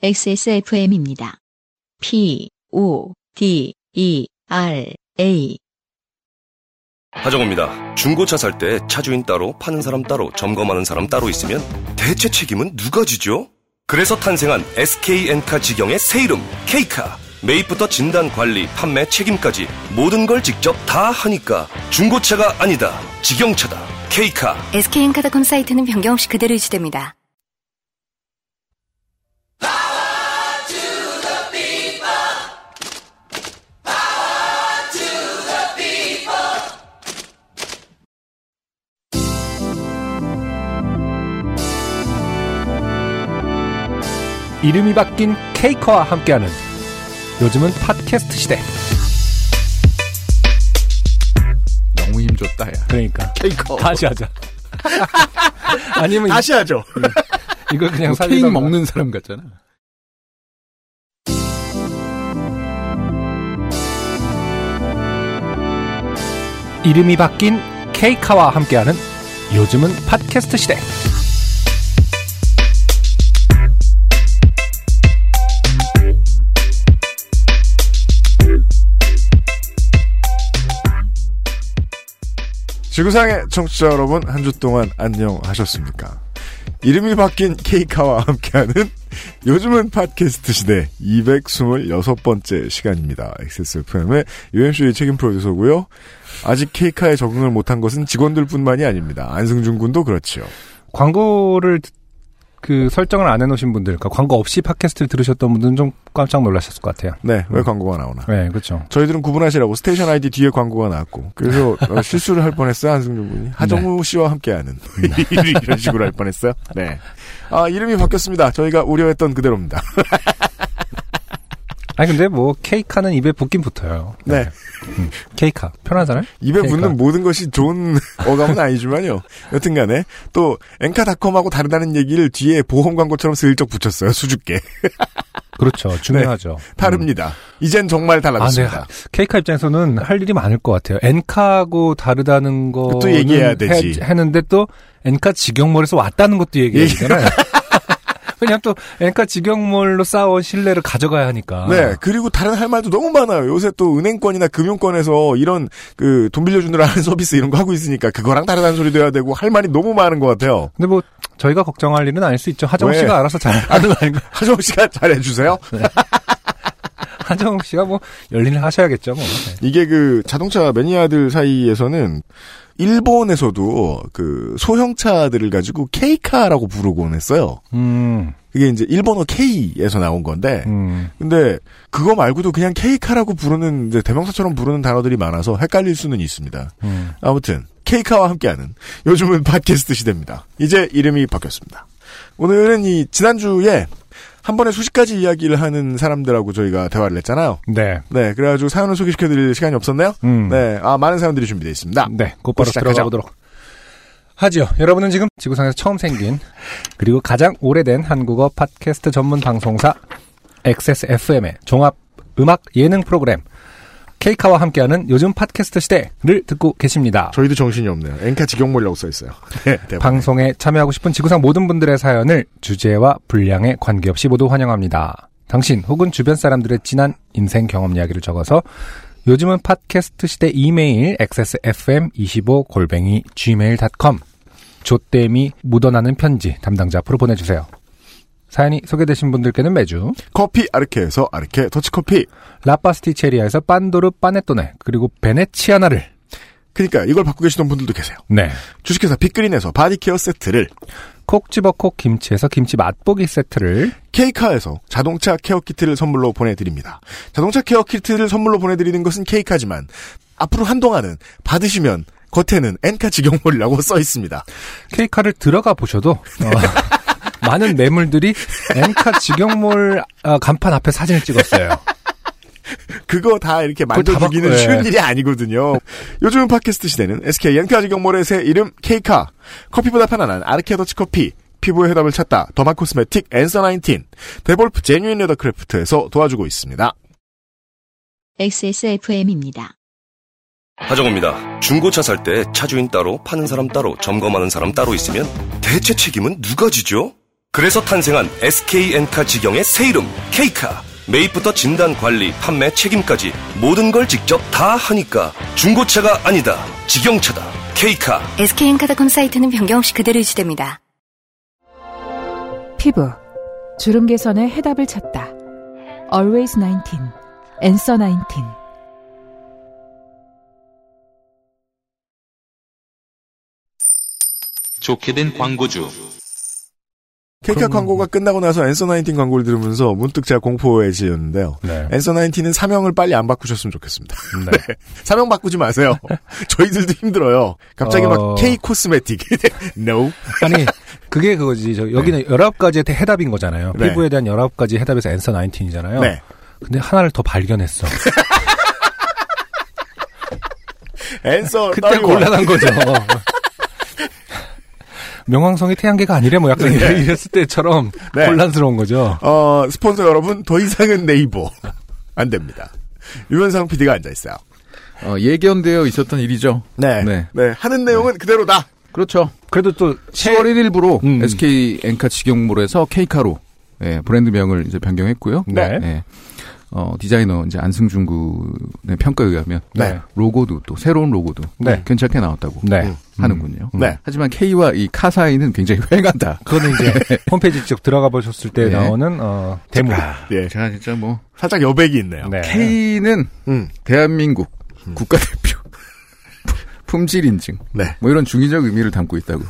XSFM입니다. P, O, D, E, R, A. 하정우입니다. 중고차 살 때 차주인 따로, 파는 사람 따로, 점검하는 사람 따로 있으면 대체 책임은 누가 지죠? 그래서 탄생한 SK엔카 직영의 새 이름, K카. 매입부터 진단, 관리, 판매, 책임까지 모든 걸 직접 다 하니까 중고차가 아니다. 직영차다. K카. SK엔카닷컴 사이트는 변경 없이 그대로 유지됩니다. 이름이 바뀐 케이커와 함께하는 요즘은 팟캐스트 시대. 너무 힘 줬다, 야. 그러니까 케이커. 다시 하자. 아니면 다시 하죠. 이거 그냥 뭐 케이크 거. 먹는 사람 같잖아. 이름이 바뀐 케이카와 함께하는 요즘은 팟캐스트 시대. 지구상의 청취자 여러분 한 주 동안 안녕하셨습니까? 이름이 바뀐 케이카와 함께하는 요즘은 팟캐스트 시대 226번째 시간입니다. XSFM의 UMC의 책임 프로듀서고요. 아직 케이카에 적응을 못한 것은 직원들뿐만이 아닙니다. 안승준 군도 그렇지요. 광고를 듣- 그 설정을 안 해놓으신 분들, 그러니까 광고 없이 팟캐스트를 들으셨던 분들은 좀 깜짝 놀라셨을 것 같아요. 네, 왜 광고가 나오나? 네, 그렇죠. 저희들은 구분하시라고 station ID 뒤에 광고가 나왔고 그래서 어, 실수를 할 뻔했어요 안승준 군이 하정우 씨와 함께하는 이런 식으로 할 뻔했어요. 네, 아 이름이 바뀌었습니다. 저희가 우려했던 그대로입니다. 아니 근데 뭐 케이카는 입에 붙긴 붙어요. 네. 음, 케이카 편하잖아요. 입에 그러니까. 붙는 모든 것이 좋은 어감은 아니지만요. 여튼간에 또 엔카닷컴하고 다르다는 얘기를 뒤에 보험 광고처럼 슬쩍 붙였어요. 수줍게 그렇죠. 중요하죠. 음. 다릅니다. 이젠 정말 아, 네. 달라졌습니다. 케이카 입장에서는 할 일이 많을 것 같아요. 엔카하고 다르다는 거 또 얘기해야 되지. 했는데 또 엔카 직영몰에서 왔다는 것도 얘기해야 되잖아요. 그냥 또 엔카 직영몰로 쌓아온 신뢰를 가져가야 하니까. 네, 그리고 다른 할 말도 너무 많아요. 요새 또 은행권이나 금융권에서 이런 그 돈 빌려주느라 하는 서비스 이런 거 하고 있으니까 그거랑 다르다는 소리도 해야 되고 할 말이 너무 많은 것 같아요. 근데 뭐 저희가 걱정할 일은 아닐 수 있죠. 하정 왜? 씨가 알아서 잘 하는 거 아닌가? 하정우 씨가 잘 해주세요. 하정 씨가 뭐 열일을 하셔야겠죠. 뭐. 네. 이게 그 자동차 매니아들 사이에서는 일본에서도 그 소형차들을 가지고 K카라고 부르곤 했어요. 음, 그게 이제 일본어 K에서 나온 건데, 음. 근데 그거 말고도 그냥 K카라고 부르는 이제 대명사처럼 부르는 단어들이 많아서 헷갈릴 수는 있습니다. 음. 아무튼 K카와 함께하는 요즘은 팟캐스트 시대입니다. 이제 이름이 바뀌었습니다. 오늘은 이 지난주에 한 번에 수십 가지 이야기를 하는 사람들하고 저희가 대화를 했잖아요. 네. 네, 그래가지고 사연을 소개시켜드릴 시간이 없었나요? 음. 네, 아 많은 사연들이 준비되어 있습니다. 네, 곧바로. 들어가 보도록 하지요. 여러분은 지금 지구상에서 처음 생긴 그리고 가장 오래된 한국어 팟캐스트 전문 방송사 XSFM의 종합 음악 예능 프로그램 케이카와 함께하는 요즘 팟캐스트 시대를 듣고 계십니다. 저희도 정신이 없네요. 엔카 직영몰이라고 써있어요. 네. 방송에 참여하고 싶은 지구상 모든 분들의 사연을 주제와 분량에 관계없이 모두 환영합니다. 당신 혹은 주변 사람들의 진한 인생 경험 이야기를 적어서 요즘은 팟캐스트 시대 이메일 xsfm25 골뱅이 gmail.com 조땜이 묻어나는 편지 담당자 앞으로 보내주세요. 사연이 소개되신 분들께는 매주 커피 아르케에서 아르케 더치커피. 라파스티체리아에서 빤도르 빠네토네 그리고 베네치아나를 그러니까 이걸 받고 계시던 분들도 계세요. 네 주식회사 빅그린에서 body care 세트를 콕 집어 콕 김치에서 김치 맛보기 세트를 케이카에서 자동차 care 키트를 선물로 보내드립니다. 자동차 care 키트를 선물로 보내드리는 것은 케이카지만 앞으로 한동안은 받으시면 겉에는 엔카 직영몰이라고 써 있습니다. 케이카를 들어가 보셔도 어, 많은 매물들이 엔카 직영몰 어, 간판 앞에 사진을 찍었어요. 그거 다 이렇게 다 만들어주기는 바꿔- 예. 쉬운 일이 아니거든요. 요즘 팟캐스트 시대는 SK 엔카 직영몰의 새 이름 케이카, 커피보다 편안한 아르케 더치 커피, 피부의 해답을 찾다 derma cosmetic 앤서 19, 데볼프 genuine leather craft에서 도와주고 있습니다. XSFM입니다. 하정우입니다. 중고차 살 때 차주인 따로, 파는 사람 따로, 점검하는 사람 따로 있으면 대체 책임은 누가 지죠? 그래서 탄생한 SK엔카 직영의 새 이름 K카. 매입부터 진단 관리, 판매 책임까지 모든 걸 직접 다 하니까 중고차가 아니다. 직영차다. K카. SK엔카닷컴 사이트는 변경 없이 그대로 유지됩니다. 피부 주름 개선의 해답을 찾다. Always 19, Answer 19. 좋게 된 광고주. 케이카 광고가 끝나고 나서 앤서 나인틴 광고를 들으면서 문득 제가 공포해지였는데요. 네. 앤서 나인틴은 사명을 빨리 안 바꾸셨으면 좋겠습니다. 네. 사명 바꾸지 마세요. 저희들도 힘들어요. 갑자기 어. 막 K 코스메틱. no. 아니 그게 그거지. 저 여기는 19가지의 해답인 거잖아요. 네. 피부에 대한 19가지 해답에서 앤서 19이잖아요. 네. 근데 하나를 더 발견했어. 앤서 그때 31. 곤란한 거죠. 명왕성이 태양계가 아니래 뭐 약간 네. 이랬을 때처럼 네. 혼란스러운 거죠. 어, 스폰서 여러분, 더 이상은 네이버. 안 됩니다. 유현상 PD가 앉아 있어요. 어, 예견되어 있었던 일이죠. 네. 네. 네. 하는 내용은 그대로다. 그렇죠. 그래도 또 10월 1일부로 음. SK 엔카 직영몰에서 K카로 예, 브랜드명을 이제 변경했고요. 네. 예. 어, 디자이너 이제 안승준 군의 평가에 의하면 네. 로고도 또 새로운 로고도 네. 괜찮게 나왔다고 네. 하는군요. 네. 하지만 K와 이 카 사이는 굉장히 휑하다. 그거는 이제 홈페이지 직접 들어가 보셨을 때 네. 나오는 어, 대물. 예. 제가 진짜 뭐 살짝 여백이 있네요. 네. K는 음. 대한민국 국가대표 품질 인증 네. 뭐 이런 중의적 의미를 담고 있다고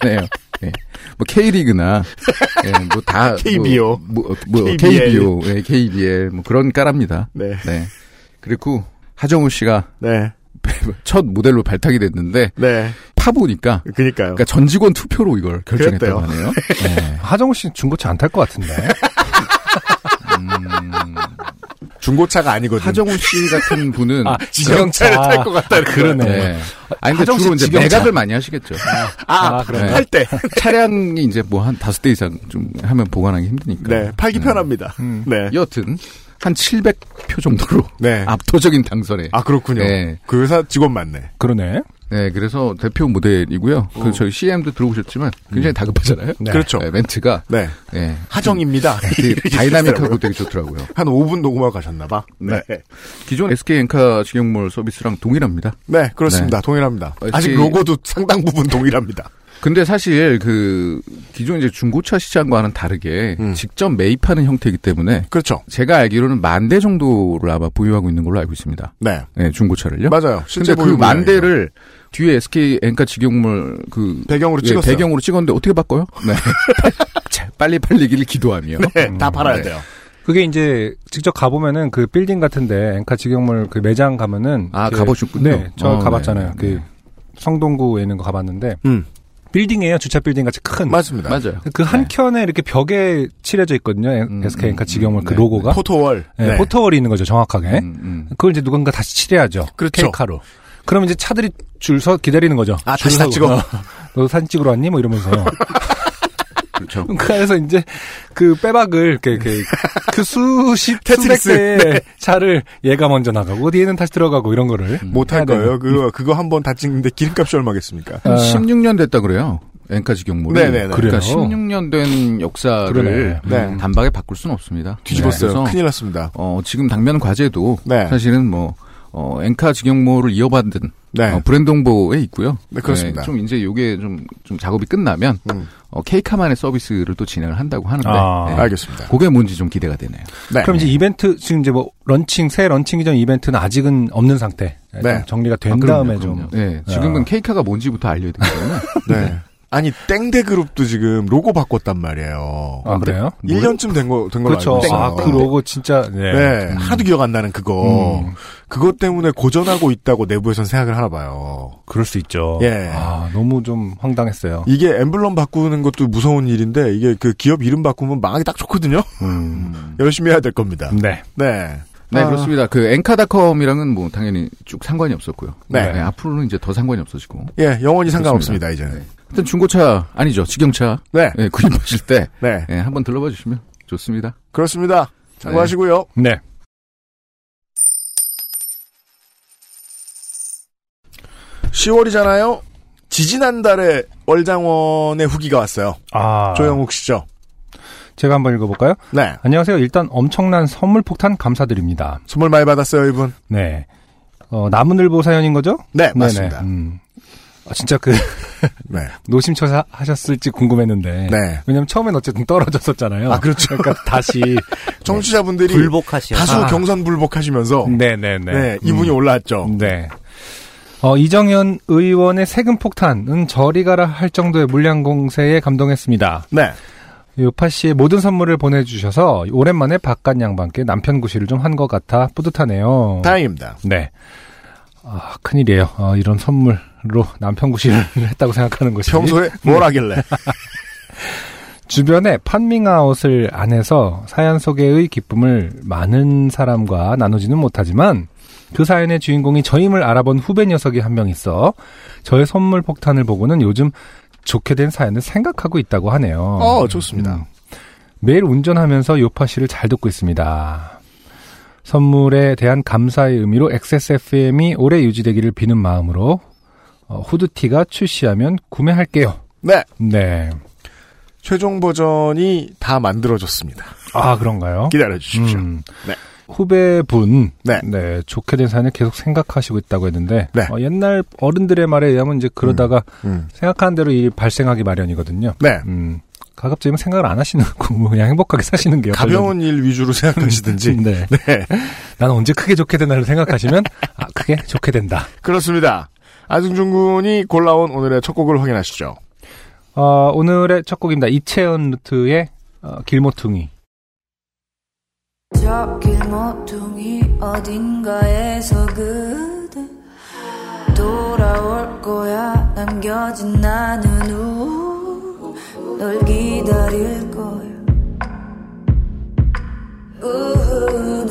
하네요. 예. 뭐 K리그나 예, 뭐다 KBO. 뭐, 뭐, 뭐 KBL. KBO, 예, KBL 뭐 그런 까랍니다. 네. 네. 그리고 하정우 씨가 네. 첫 모델로 발탁이 됐는데 네. 파보니까 그니까요. 그러니까 전 직원 투표로 이걸 결정했다고 그랬대요. 하네요. 네. 하정우 씨는 중고차 안 탈 것 같은데. 중고차가 아니거든요. 하정우 씨 같은 분은 아, 지경차를 지경차. 탈것 같다는 아, 그러네. 네. 아니 근데 주로 이제 지경차. 매각을 많이 하시겠죠. 아, 아, 그래요? 할 때. 차량이 이제 뭐 한 다섯 대 이상 좀 하면 보관하기 힘드니까. 네. 팔기 편합니다. 음. 네. 여튼 한 700표 정도로 네. 압도적인 당선에. 아, 그렇군요. 네. 그 회사 직원 맞네. 그러네. 네, 그래서 대표 모델이고요. 그 저희 CM도 들어보셨지만 굉장히 다급하잖아요. 네. 그렇죠. 네, 멘트가 네. 네, 하정입니다. 되게 다이나믹하고 되게 좋더라고요. 한 5분 녹음하고 가셨나봐. 네. 네. 기존 SK 엔카 직영몰 서비스랑 동일합니다. 네, 그렇습니다. 동일합니다. 어, 아직 로고도 상당 부분 동일합니다. 근데 사실 그 기존 이제 중고차 시장과는 다르게 음. 직접 매입하는 형태이기 때문에 그렇죠. 제가 알기로는 만 대 정도를 아마 보유하고 있는 걸로 알고 있습니다. 네. 네, 중고차를요. 맞아요. 실제 근데 그 보유 만. 대를 뒤에 SK 엔카 직영몰 그 배경으로 예, 찍었어요. 배경으로 찍었는데 어떻게 바꿔요? 네. 자, 빨리 팔리기를 기도하며. 네, 다 팔아야 네. 돼요. 그게 이제 직접 가보면은 그 빌딩 같은데 엔카 직영몰 그 매장 가면은 아, 그- 가보셨군요. 네, 저 어, 가봤잖아요. 네, 그 네. 성동구에 있는 거 가봤는데 음. 빌딩이에요. 주차 빌딩 같이 큰. 맞습니다. 맞아요. 그 한 켠에 이렇게 벽에 칠해져 있거든요. 음, SK 엔카 음, 직영몰 그 네, 로고가. photo wall. 네, photo wall이 있는 거죠, 정확하게. 음, 음. 그걸 이제 누군가 다시 칠해야죠. 그렇죠. 케이카로. 그럼 이제 차들이 줄 서 기다리는 거죠. 아, 줄 다시 다 서고. 찍어? 어, 너 사진 찍으러 왔니? 뭐 이러면서. 그렇죠. 그래서 이제 그 빼박을 이렇게, 이렇게 그 수십 테트리스. 대의 차를 얘가 먼저 나가고 뒤에는 다시 들어가고 이런 거를 못할 해야 되는. 거예요. 그거, 그거 한 번 다 찍는데 기름값이 얼마겠습니까? 한 아. 16년 됐다 그래요. 엔카 직영몰이. 네네네. 그러니까 그래요? 16년 된 역사를 그러네. 네. 음, 단박에 바꿀 수는 없습니다. 뒤집었어요. 그래서 큰일 났습니다. 어, 지금 당면 과제도 네. 사실은 뭐 어, 엔카 직영몰을 이어받은 네. 어, 브랜드 홍보에 있고요. 네, 그렇습니다. 좀 이제 요게 좀, 좀 작업이 끝나면 음. 어, 케이카만의 서비스를 또 진행을 한다고 하는데 아, 네. 알겠습니다. 그게 뭔지 좀 기대가 되네요. 네. 그럼 이제 이벤트 지금 이제 뭐 런칭 새 런칭 이전 이벤트는 아직은 없는 상태. 좀 네. 정리가 된 아, 그럼요, 다음에 그럼요. 좀. 네, 지금은 아. 케이카가 뭔지부터 알려야 되기 때문에 네. 아니, 땡대 그룹도 지금 로고 바꿨단 말이에요. 아 그래요? 1년쯤 된 거, 된 걸로 그렇죠. 알고 있어요. 아, 그 로고 진짜 네. 네, 하도 기억 안 나는 그거. 음. 그것 때문에 고전하고 있다고 내부에선 생각을 하나 봐요. 그럴 수 있죠. 예. 아 너무 좀 황당했어요. 이게 엠블럼 바꾸는 것도 무서운 일인데, 이게 그 기업 이름 바꾸면 망하기 딱 좋거든요? 음. 열심히 해야 될 겁니다. 네. 네. 네, 아. 그렇습니다. 그 엔카닷컴이랑은 뭐 당연히 쭉 상관이 없었고요. 네. 앞으로는 이제 더 상관이 없어지고. 예, 영원히 상관없습니다, 이제는. 네. 하여튼 중고차 아니죠. 직영차 네. 네, 구입하실 때 네. 네, 한번 들러봐 주시면 좋습니다. 그렇습니다. 참고하시고요. 네. 10월이잖아요. 지지난달에 월장원의 후기가 왔어요. 아. 조영욱 씨죠. 제가 한번 읽어볼까요? 네. 안녕하세요. 일단 엄청난 선물 폭탄 감사드립니다. 선물 많이 받았어요, 이분. 네. 어, 나무늘보 사연인 거죠? 네. 맞습니다. 음. 아, 진짜 그, 네. 노심초사 하셨을지 궁금했는데. 네. 왜냐면 처음엔 어쨌든 떨어졌었잖아요. 아, 그렇죠. 그러니까 다시. 청취자분들이 불복하시오. 다수 아. 경선 불복하시면서 네네네. 네, 이분이 음. 올라왔죠. 네. 어, 이정현 의원의 세금 폭탄은 저리 가라 할 정도의 물량 공세에 감동했습니다. 네. 요파 씨의 모든 선물을 보내주셔서 오랜만에 바깥 양반께 남편 구실을 좀 한 것 같아 뿌듯하네요. 다행입니다. 네. 아, 큰일이에요. 어, 이런 선물로 남편 구실을 했다고 생각하는 것이. 평소에 뭘 하길래. 주변에 판밍아웃을 안 해서 사연 소개의 기쁨을 많은 사람과 나누지는 못하지만 그 사연의 주인공이 저임을 알아본 후배 녀석이 한 명 있어 저의 선물 폭탄을 보고는 요즘 좋게 된 사연을 생각하고 있다고 하네요. 어, 좋습니다. 음. 매일 운전하면서 요파 씨를 잘 듣고 있습니다. 선물에 대한 감사의 의미로 XSFM이 오래 유지되기를 비는 마음으로 어, 후드티가 출시하면 구매할게요. 네. 네. 최종 버전이 다 만들어졌습니다. 아 그런가요? 기다려 주십시오. 음. 네. 후배분, 네. 좋게 된 사연을 계속 생각하시고 있다고 했는데, 네. 어, 옛날 어른들의 말에 의하면 이제 그러다가 음. 생각하는 대로 일 발생하기 마련이거든요. 네. 음, 가급적이면 생각을 안 하시는 거, 그냥 행복하게 사시는 게요. 가벼운 일 위주로 생각하시든지. 네. 네. 나는 언제 크게 좋게 되나를 생각하시면, 아, 크게 좋게 된다. 그렇습니다. 안승준 군이 골라온 오늘의 첫 곡을 확인하시죠. 어, 오늘의 첫 곡입니다. 이채연 루트의 어, 길모퉁이. 저 길 모퉁이 어딘가에서 그대 돌아올 거야. 남겨진 나는 후널 기다릴 거야. 우후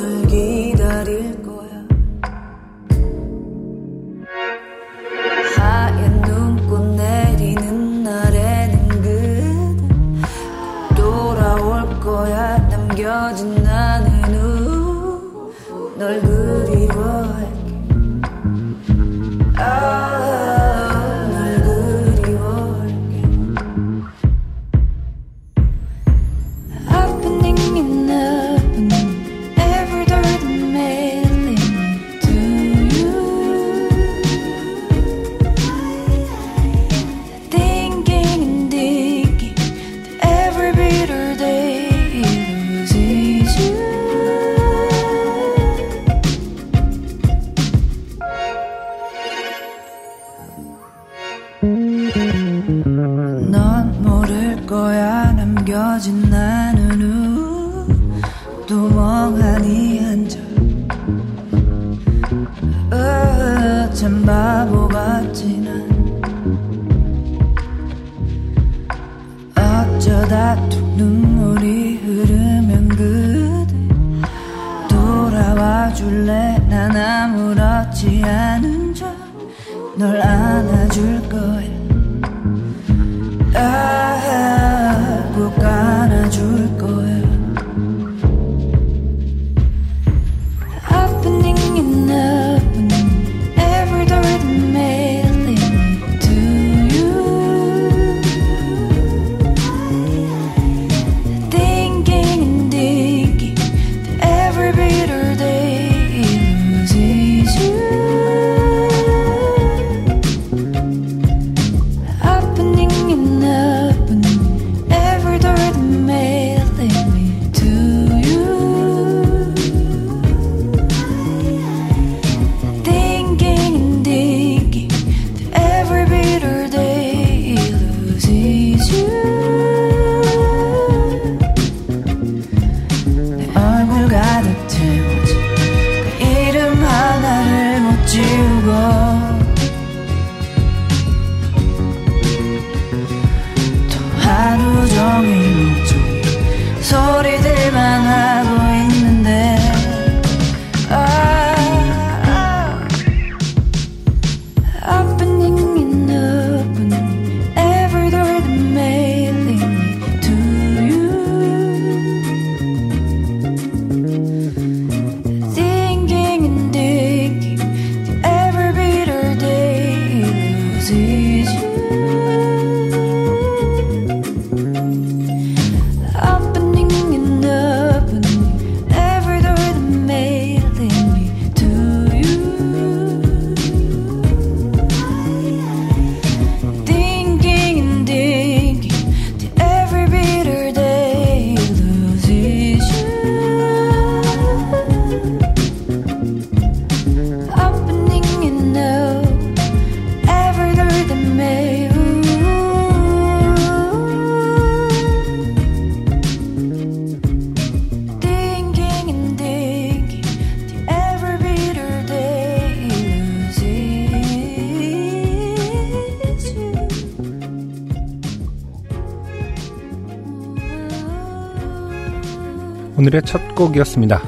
오늘의 첫 곡이었습니다.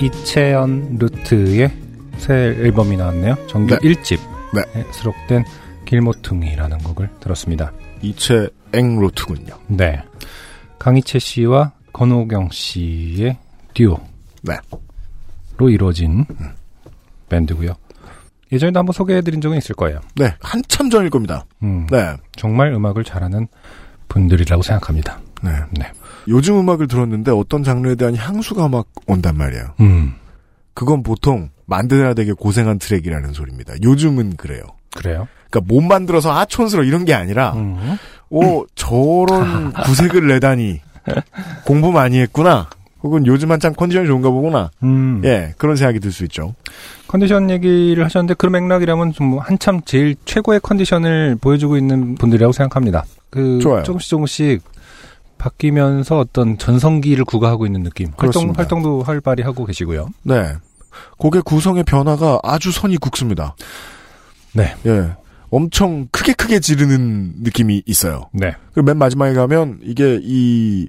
이채연 루트의 새 앨범이 나왔네요. 정규 네. 1집에 네. 수록된 길모퉁이라는 곡을 들었습니다. 이채 앵로트군요. 네. 강희채 씨와 건호경 씨의 듀오로 네. 이루어진 밴드고요. 예전에도 한번 소개해드린 적은 있을 거예요. 네, 한참 전일 겁니다. 음, 네. 정말 음악을 잘하는 분들이라고 생각합니다. 네. 네. 요즘 음악을 들었는데 어떤 장르에 대한 향수가 막 온단 말이에요. 음, 그건 보통 만드느라 되게 고생한 트랙이라는 소리입니다. 요즘은 그래요. 그래요. 그러니까 못 만들어서 아 촌스러 이런 게 아니라 음. 오 저런 구색을 내다니 공부 많이 했구나. 혹은 요즘 한참 컨디션이 좋은가 보구나. 음. 예, 그런 생각이 들 수 있죠. 컨디션 얘기를 하셨는데 그 맥락이라면 좀 한참 제일 최고의 컨디션을 보여주고 있는 분들이라고 생각합니다. 그 좋아요. 조금씩 조금씩 바뀌면서 어떤 전성기를 구가하고 있는 느낌. 활동 그렇습니다. 활동도 활발히 하고 계시고요. 네. 곡의 구성의 변화가 아주 선이 굵습니다. 네. 예. 엄청 크게 크게 지르는 느낌이 있어요. 네. 그리고 맨 마지막에 가면 이게 이,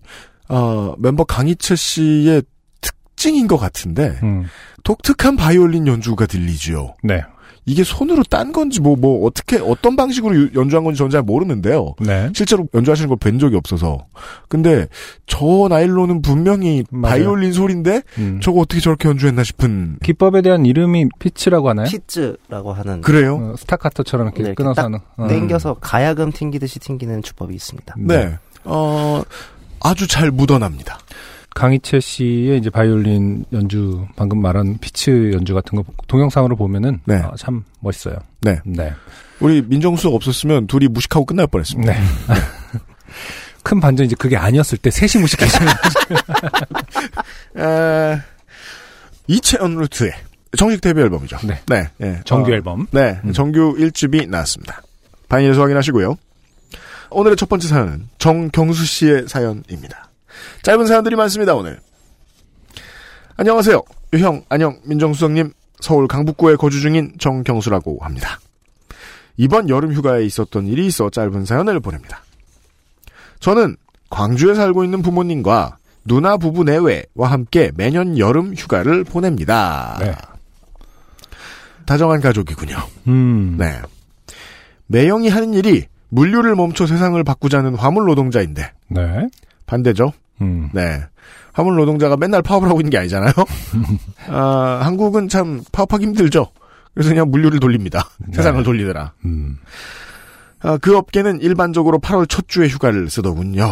아, 멤버 강희철 씨의 특징인 것 같은데, 음. 독특한 바이올린 연주가 들리지요. 네. 이게 손으로 딴 건지 뭐, 뭐, 어떻게, 어떤 방식으로 유- 연주한 건지 저는 잘 모르는데요. 네. 실제로 연주하시는 걸 뵌 적이 없어서. 근데 저 나일로는 분명히 맞아요. 바이올린 소리인데, 음. 저거 어떻게 저렇게 연주했나 싶은. 기법에 대한 이름이 피치라고 하나요? pizz라고 하는 그래요? 어, 스타카토처럼 이렇게 네, 끊어서 딱 하는. 어. 땡겨서 가야금 튕기듯이 튕기는 주법이 있습니다. 네. 어, 아주 잘 묻어납니다. 강희채 씨의 이제 바이올린 연주 방금 말한 피치 연주 같은 거 동영상으로 보면은 네. 어, 참 멋있어요. 네. 네. 우리 민정수가 없었으면 둘이 무식하고 끝날 뻔했습니다. 네. 큰 반전 이제 그게 아니었을 때 셋이 무식해지는 에, 이채연 루트의 정식 데뷔 앨범이죠. 네. 네. 예. 정규 어, 앨범. 네. 음. 정규 1집이 나왔습니다. 바이닐에서 확인하시고요. 오늘의 첫 번째 사연은 정경수 씨의 사연입니다. 짧은 사연들이 많습니다, 오늘. 안녕하세요. 유형, 안녕, 민정수석님. 서울 강북구에 거주 중인 정경수라고 합니다. 이번 여름 휴가에 있었던 일이 있어 짧은 사연을 보냅니다. 저는 광주에 살고 있는 부모님과 누나 부부 내외와 함께 매년 여름 휴가를 보냅니다. 네. 다정한 가족이군요. 음. 네. 매형이 하는 일이 물류를 멈춰 세상을 바꾸자는 화물 노동자인데 네. 반대죠. 음. 네. 화물 노동자가 맨날 파업을 하고 있는 게 아니잖아요. 아, 한국은 참 파업하기 힘들죠. 그래서 그냥 물류를 돌립니다. 네. 세상을 돌리더라. 음. 아, 그 업계는 일반적으로 8월 첫 주에 휴가를 쓰더군요.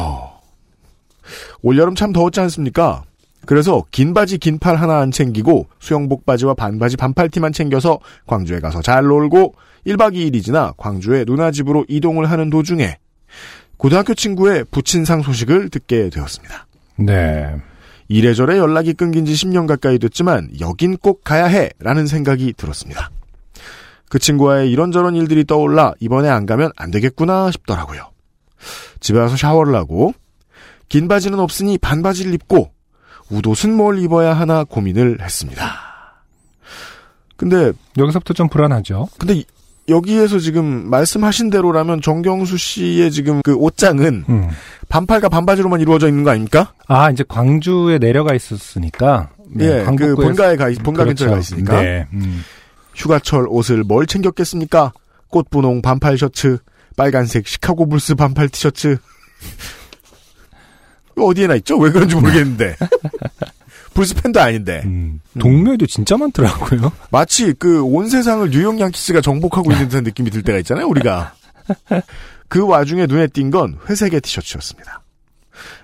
올여름 참 더웠지 않습니까? 그래서 긴 바지 긴 팔 하나 안 챙기고 수영복 바지와 반바지 반팔티만 챙겨서 광주에 가서 잘 놀고 1박 2일이 지나 광주에 누나 집으로 이동을 하는 도중에 고등학교 친구의 부친상 소식을 듣게 되었습니다. 네. 이래저래 연락이 끊긴 지 10년 가까이 됐지만 여긴 꼭 가야 해 라는 생각이 들었습니다. 그 친구와의 이런저런 일들이 떠올라 이번에 안 가면 안 되겠구나 싶더라고요. 집에 와서 샤워를 하고 긴 바지는 없으니 반바지를 입고 웃옷은 뭘 입어야 하나 고민을 했습니다. 근데 여기서부터 좀 불안하죠. 근데 이- 여기에서 지금 말씀하신 대로라면 정경수 씨의 지금 그 옷장은 음. 반팔과 반바지로만 이루어져 있는 거 아닙니까? 아, 이제 광주에 내려가 있었으니까. 네, 예, 그 본가에 가, 있- 본가 근처에 가 그렇죠. 있으니까. 네. 음. 휴가철 옷을 뭘 챙겼겠습니까? 꽃분홍 반팔 셔츠, 빨간색 시카고 불스 반팔 티셔츠. 어디에나 있죠? 왜 그런지 모르겠는데. 불스 팬도 아닌데. 음. 동묘에도 진짜 많더라고요. 마치 그 온 세상을 뉴욕 양키스가 정복하고 있는 듯한 느낌이 들 때가 있잖아요, 우리가. 그 와중에 눈에 띈 건 회색의 티셔츠였습니다.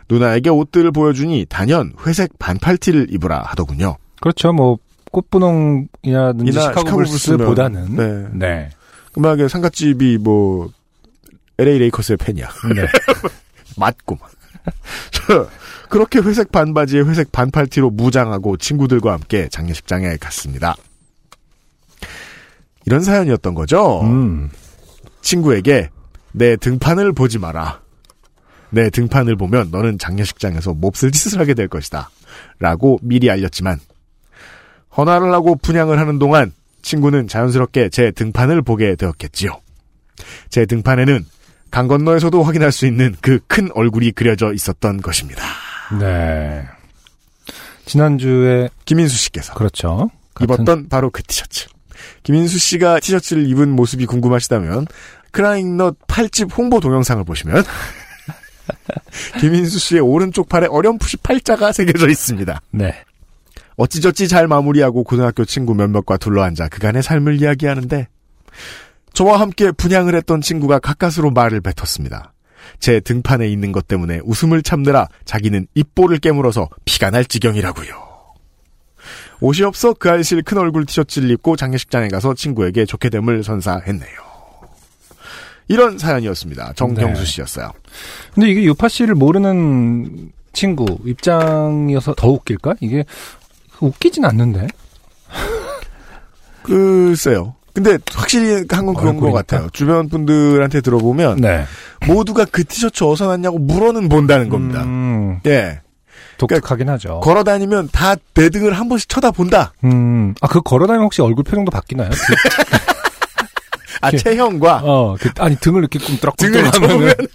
누나에게 옷들을 보여주니 단연 회색 반팔티를 입으라 하더군요. 그렇죠. 뭐 꽃분홍이라든지 시카고, 불스보다는 네. 네. 음악의 상갓집이 뭐 LA 레이커스의 팬이야. 네. 맞고. 저, 그렇게 회색 반바지에 회색 반팔티로 무장하고 친구들과 함께 장례식장에 갔습니다. 이런 사연이었던 거죠. 음. 친구에게 내 등판을 보지 마라. 내 등판을 보면 너는 장례식장에서 몹쓸 짓을 하게 될 것이다. 라고 미리 알렸지만 헌화를 하고 분양을 하는 동안 친구는 자연스럽게 제 등판을 보게 되었겠지요. 제 등판에는 강 건너에서도 확인할 수 있는 그 큰 얼굴이 그려져 있었던 것입니다. 네. 지난주에 김인수 씨께서 그렇죠. 입었던 바로 그 티셔츠. 김인수 씨가 티셔츠를 입은 모습이 궁금하시다면 크라잉넛 팔집 홍보 동영상을 보시면 김인수 씨의 오른쪽 팔에 어렴풋이 팔자가 새겨져 있습니다. 네. 어찌저찌 잘 마무리하고 고등학교 친구 몇몇과 둘러앉아 그간의 삶을 이야기하는데 저와 함께 분양을 했던 친구가 가까스로 말을 뱉었습니다. 제 등판에 있는 것 때문에 웃음을 참느라 자기는 입볼을 깨물어서 피가 날 지경이라고요. 옷이 없어 그 알실 큰 얼굴 티셔츠를 입고 장례식장에 가서 친구에게 좋게 됨을 선사했네요. 이런 사연이었습니다. 정경수 네. 씨였어요. 근데 이게 요파 씨를 모르는 친구 입장이어서 더 웃길까? 이게 웃기진 않는데. 글쎄요. 근데 확실히 한 건 그런 것. 같아요. 주변 분들한테 들어보면 네. 모두가 그 티셔츠 어디서 났냐고 물어는 본다는 겁니다. 음, 예. 독특하긴 하죠. 걸어 다니면 다내 등을 한 번씩 쳐다본다. 음, 아, 그 걸어 다니면 혹시 얼굴 표정도 바뀌나요? 그, 아, 이렇게- 체형과 어, 그, 아니, 등을 이렇게 등을 꿈ጥ락꿈ጥ락 쳐보면 하면은.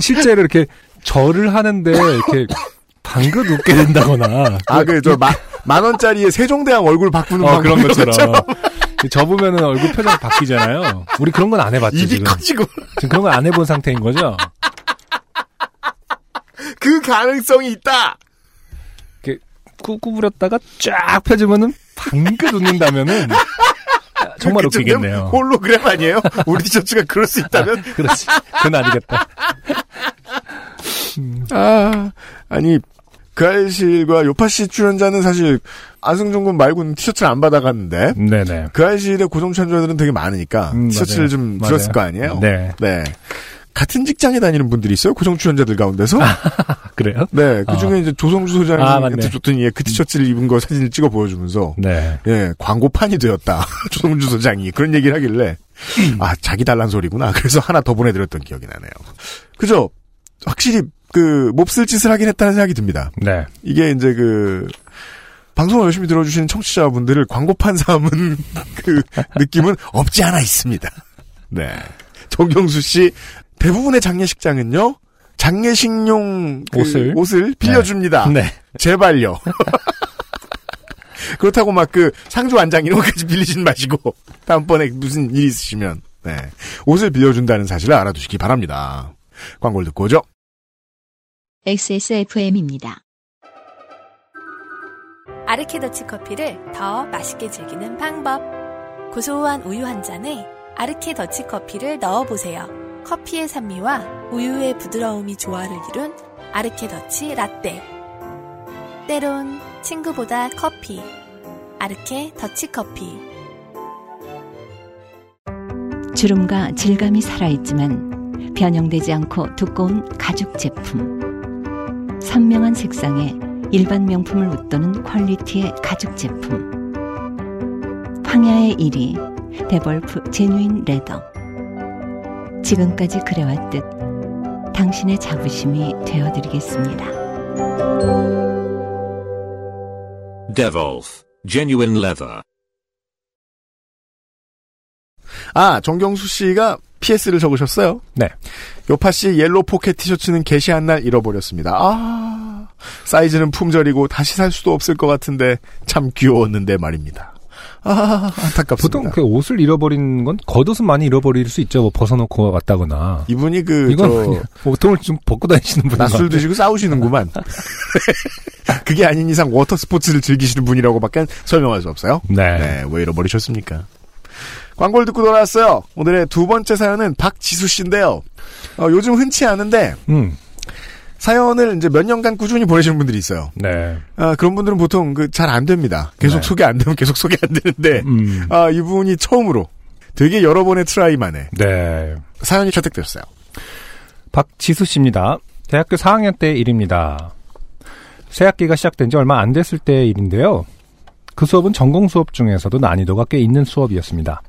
실제로 이렇게 절을 하는데, 이렇게, 방긋 웃게 된다거나. 아, 그, 저, 마, 만 원짜리에 세종대왕 얼굴 바꾸는 어, 그런 것처럼. 접으면은 얼굴 표정이 바뀌잖아요. 우리 그런 건 안 해봤죠, 입이 지금. 커지고. 지금 그런 건 안 해본 상태인 거죠? 그 가능성이 있다! 이렇게 꾸, 구부렸다가 쫙 펴주면은 방긋 웃는다면은 정말 웃기겠네요. 좀 홀로그램 아니에요? 우리 티셔츠가 그럴 수 있다면? 그렇지. 그건 아니겠다. 아, 아니, 그 알실과 요파씨 출연자는 사실 안승준 군 말고는 티셔츠를 안 받아갔는데, 네네. 그 알실의 고정 출연자들은 되게 많으니까 음, 티셔츠를. 좀 맞아요. 들었을 거 아니에요? 네. 네. 같은 직장에 다니는 분들이 있어요? 고정 출연자들 가운데서? 그래요? 네, 그 중에 아. 이제 조성주 아, 소장한테 맞네. 줬더니 예, 그 티셔츠를 입은 거 사진을 찍어 보여주면서, 네. 예, 광고판이 되었다. 조성주 소장이 그런 얘기를 하길래, 아, 자기 달란 소리구나. 그래서 하나 더 보내드렸던 기억이 나네요. 그죠? 확실히, 그, 몹쓸 짓을 하긴 했다는 생각이 듭니다. 네. 이게 이제 그, 방송을 열심히 들어주시는 청취자분들을 광고판 삼은 그 느낌은 없지 않아 있습니다. 네. 정경수 씨, 대부분의 장례식장은요, 장례식용 그 옷을? 옷을 빌려줍니다. 네. 제발요. 그렇다고 막 그 상주 완장 이런 것까지 빌리진 마시고 다음번에 무슨 일이 있으시면 네. 옷을 빌려준다는 사실을 알아두시기 바랍니다. 광고를 듣고 오죠. XSFM입니다. 아르케더치 커피를 더 맛있게 즐기는 방법. 고소한 우유 한 잔에 아르케더치 커피를 넣어보세요. 커피의 산미와 우유의 부드러움이 조화를 이룬 아르케더치 라떼. 때론 친구보다 커피. 아르케 더치 커피. 주름과 질감이 살아있지만 변형되지 않고 두꺼운 가죽 제품. 선명한 색상에 일반 명품을 웃도는 퀄리티의 가죽 제품. 황야의 1위 데볼프 제뉴인 레더. 지금까지 그래왔듯 당신의 자부심이 되어드리겠습니다. Devolf, genuine leather. 아, 정경수 씨가 PS를 적으셨어요. 네. 요파 씨 yellow pocket 티셔츠는 개시한 날 잃어버렸습니다. 아, 사이즈는 품절이고 다시 살 수도 없을 것 같은데 참 귀여웠는데 말입니다. 아, 안타깝습니다. 보통 그 옷을 잃어버린 건 겉옷은 많이 잃어버릴 수 있죠. 뭐 벗어놓고 왔다거나. 이분이 그, 이건 저, 보통 옷을 좀 벗고 다니시는 것 낮술. 드시고 싸우시는구만. 그게 아닌 이상 water 스포츠를 즐기시는 분이라고밖에 설명할 수 없어요. 네. 네, 왜 잃어버리셨습니까? 광고를 듣고 돌아왔어요. 오늘의 두 번째 사연은 박지수 씨인데요. 어, 요즘 흔치 않은데 음. 사연을 이제 몇 년간 꾸준히 보내시는 분들이 있어요. 네. 아, 그런 분들은 보통 그 잘 안 됩니다. 계속 네. 소개 안 되면 계속 소개 안 되는데 음. 아, 이분이 처음으로 되게 여러 번의 try 만에 네. 사연이 채택되었어요. 박지수 씨입니다. 대학교 4학년 때 일입니다. 새학기가 시작된 지 얼마 안 됐을 때의 일인데요. 그 수업은 전공 수업 중에서도 난이도가 꽤 있는 수업이었습니다.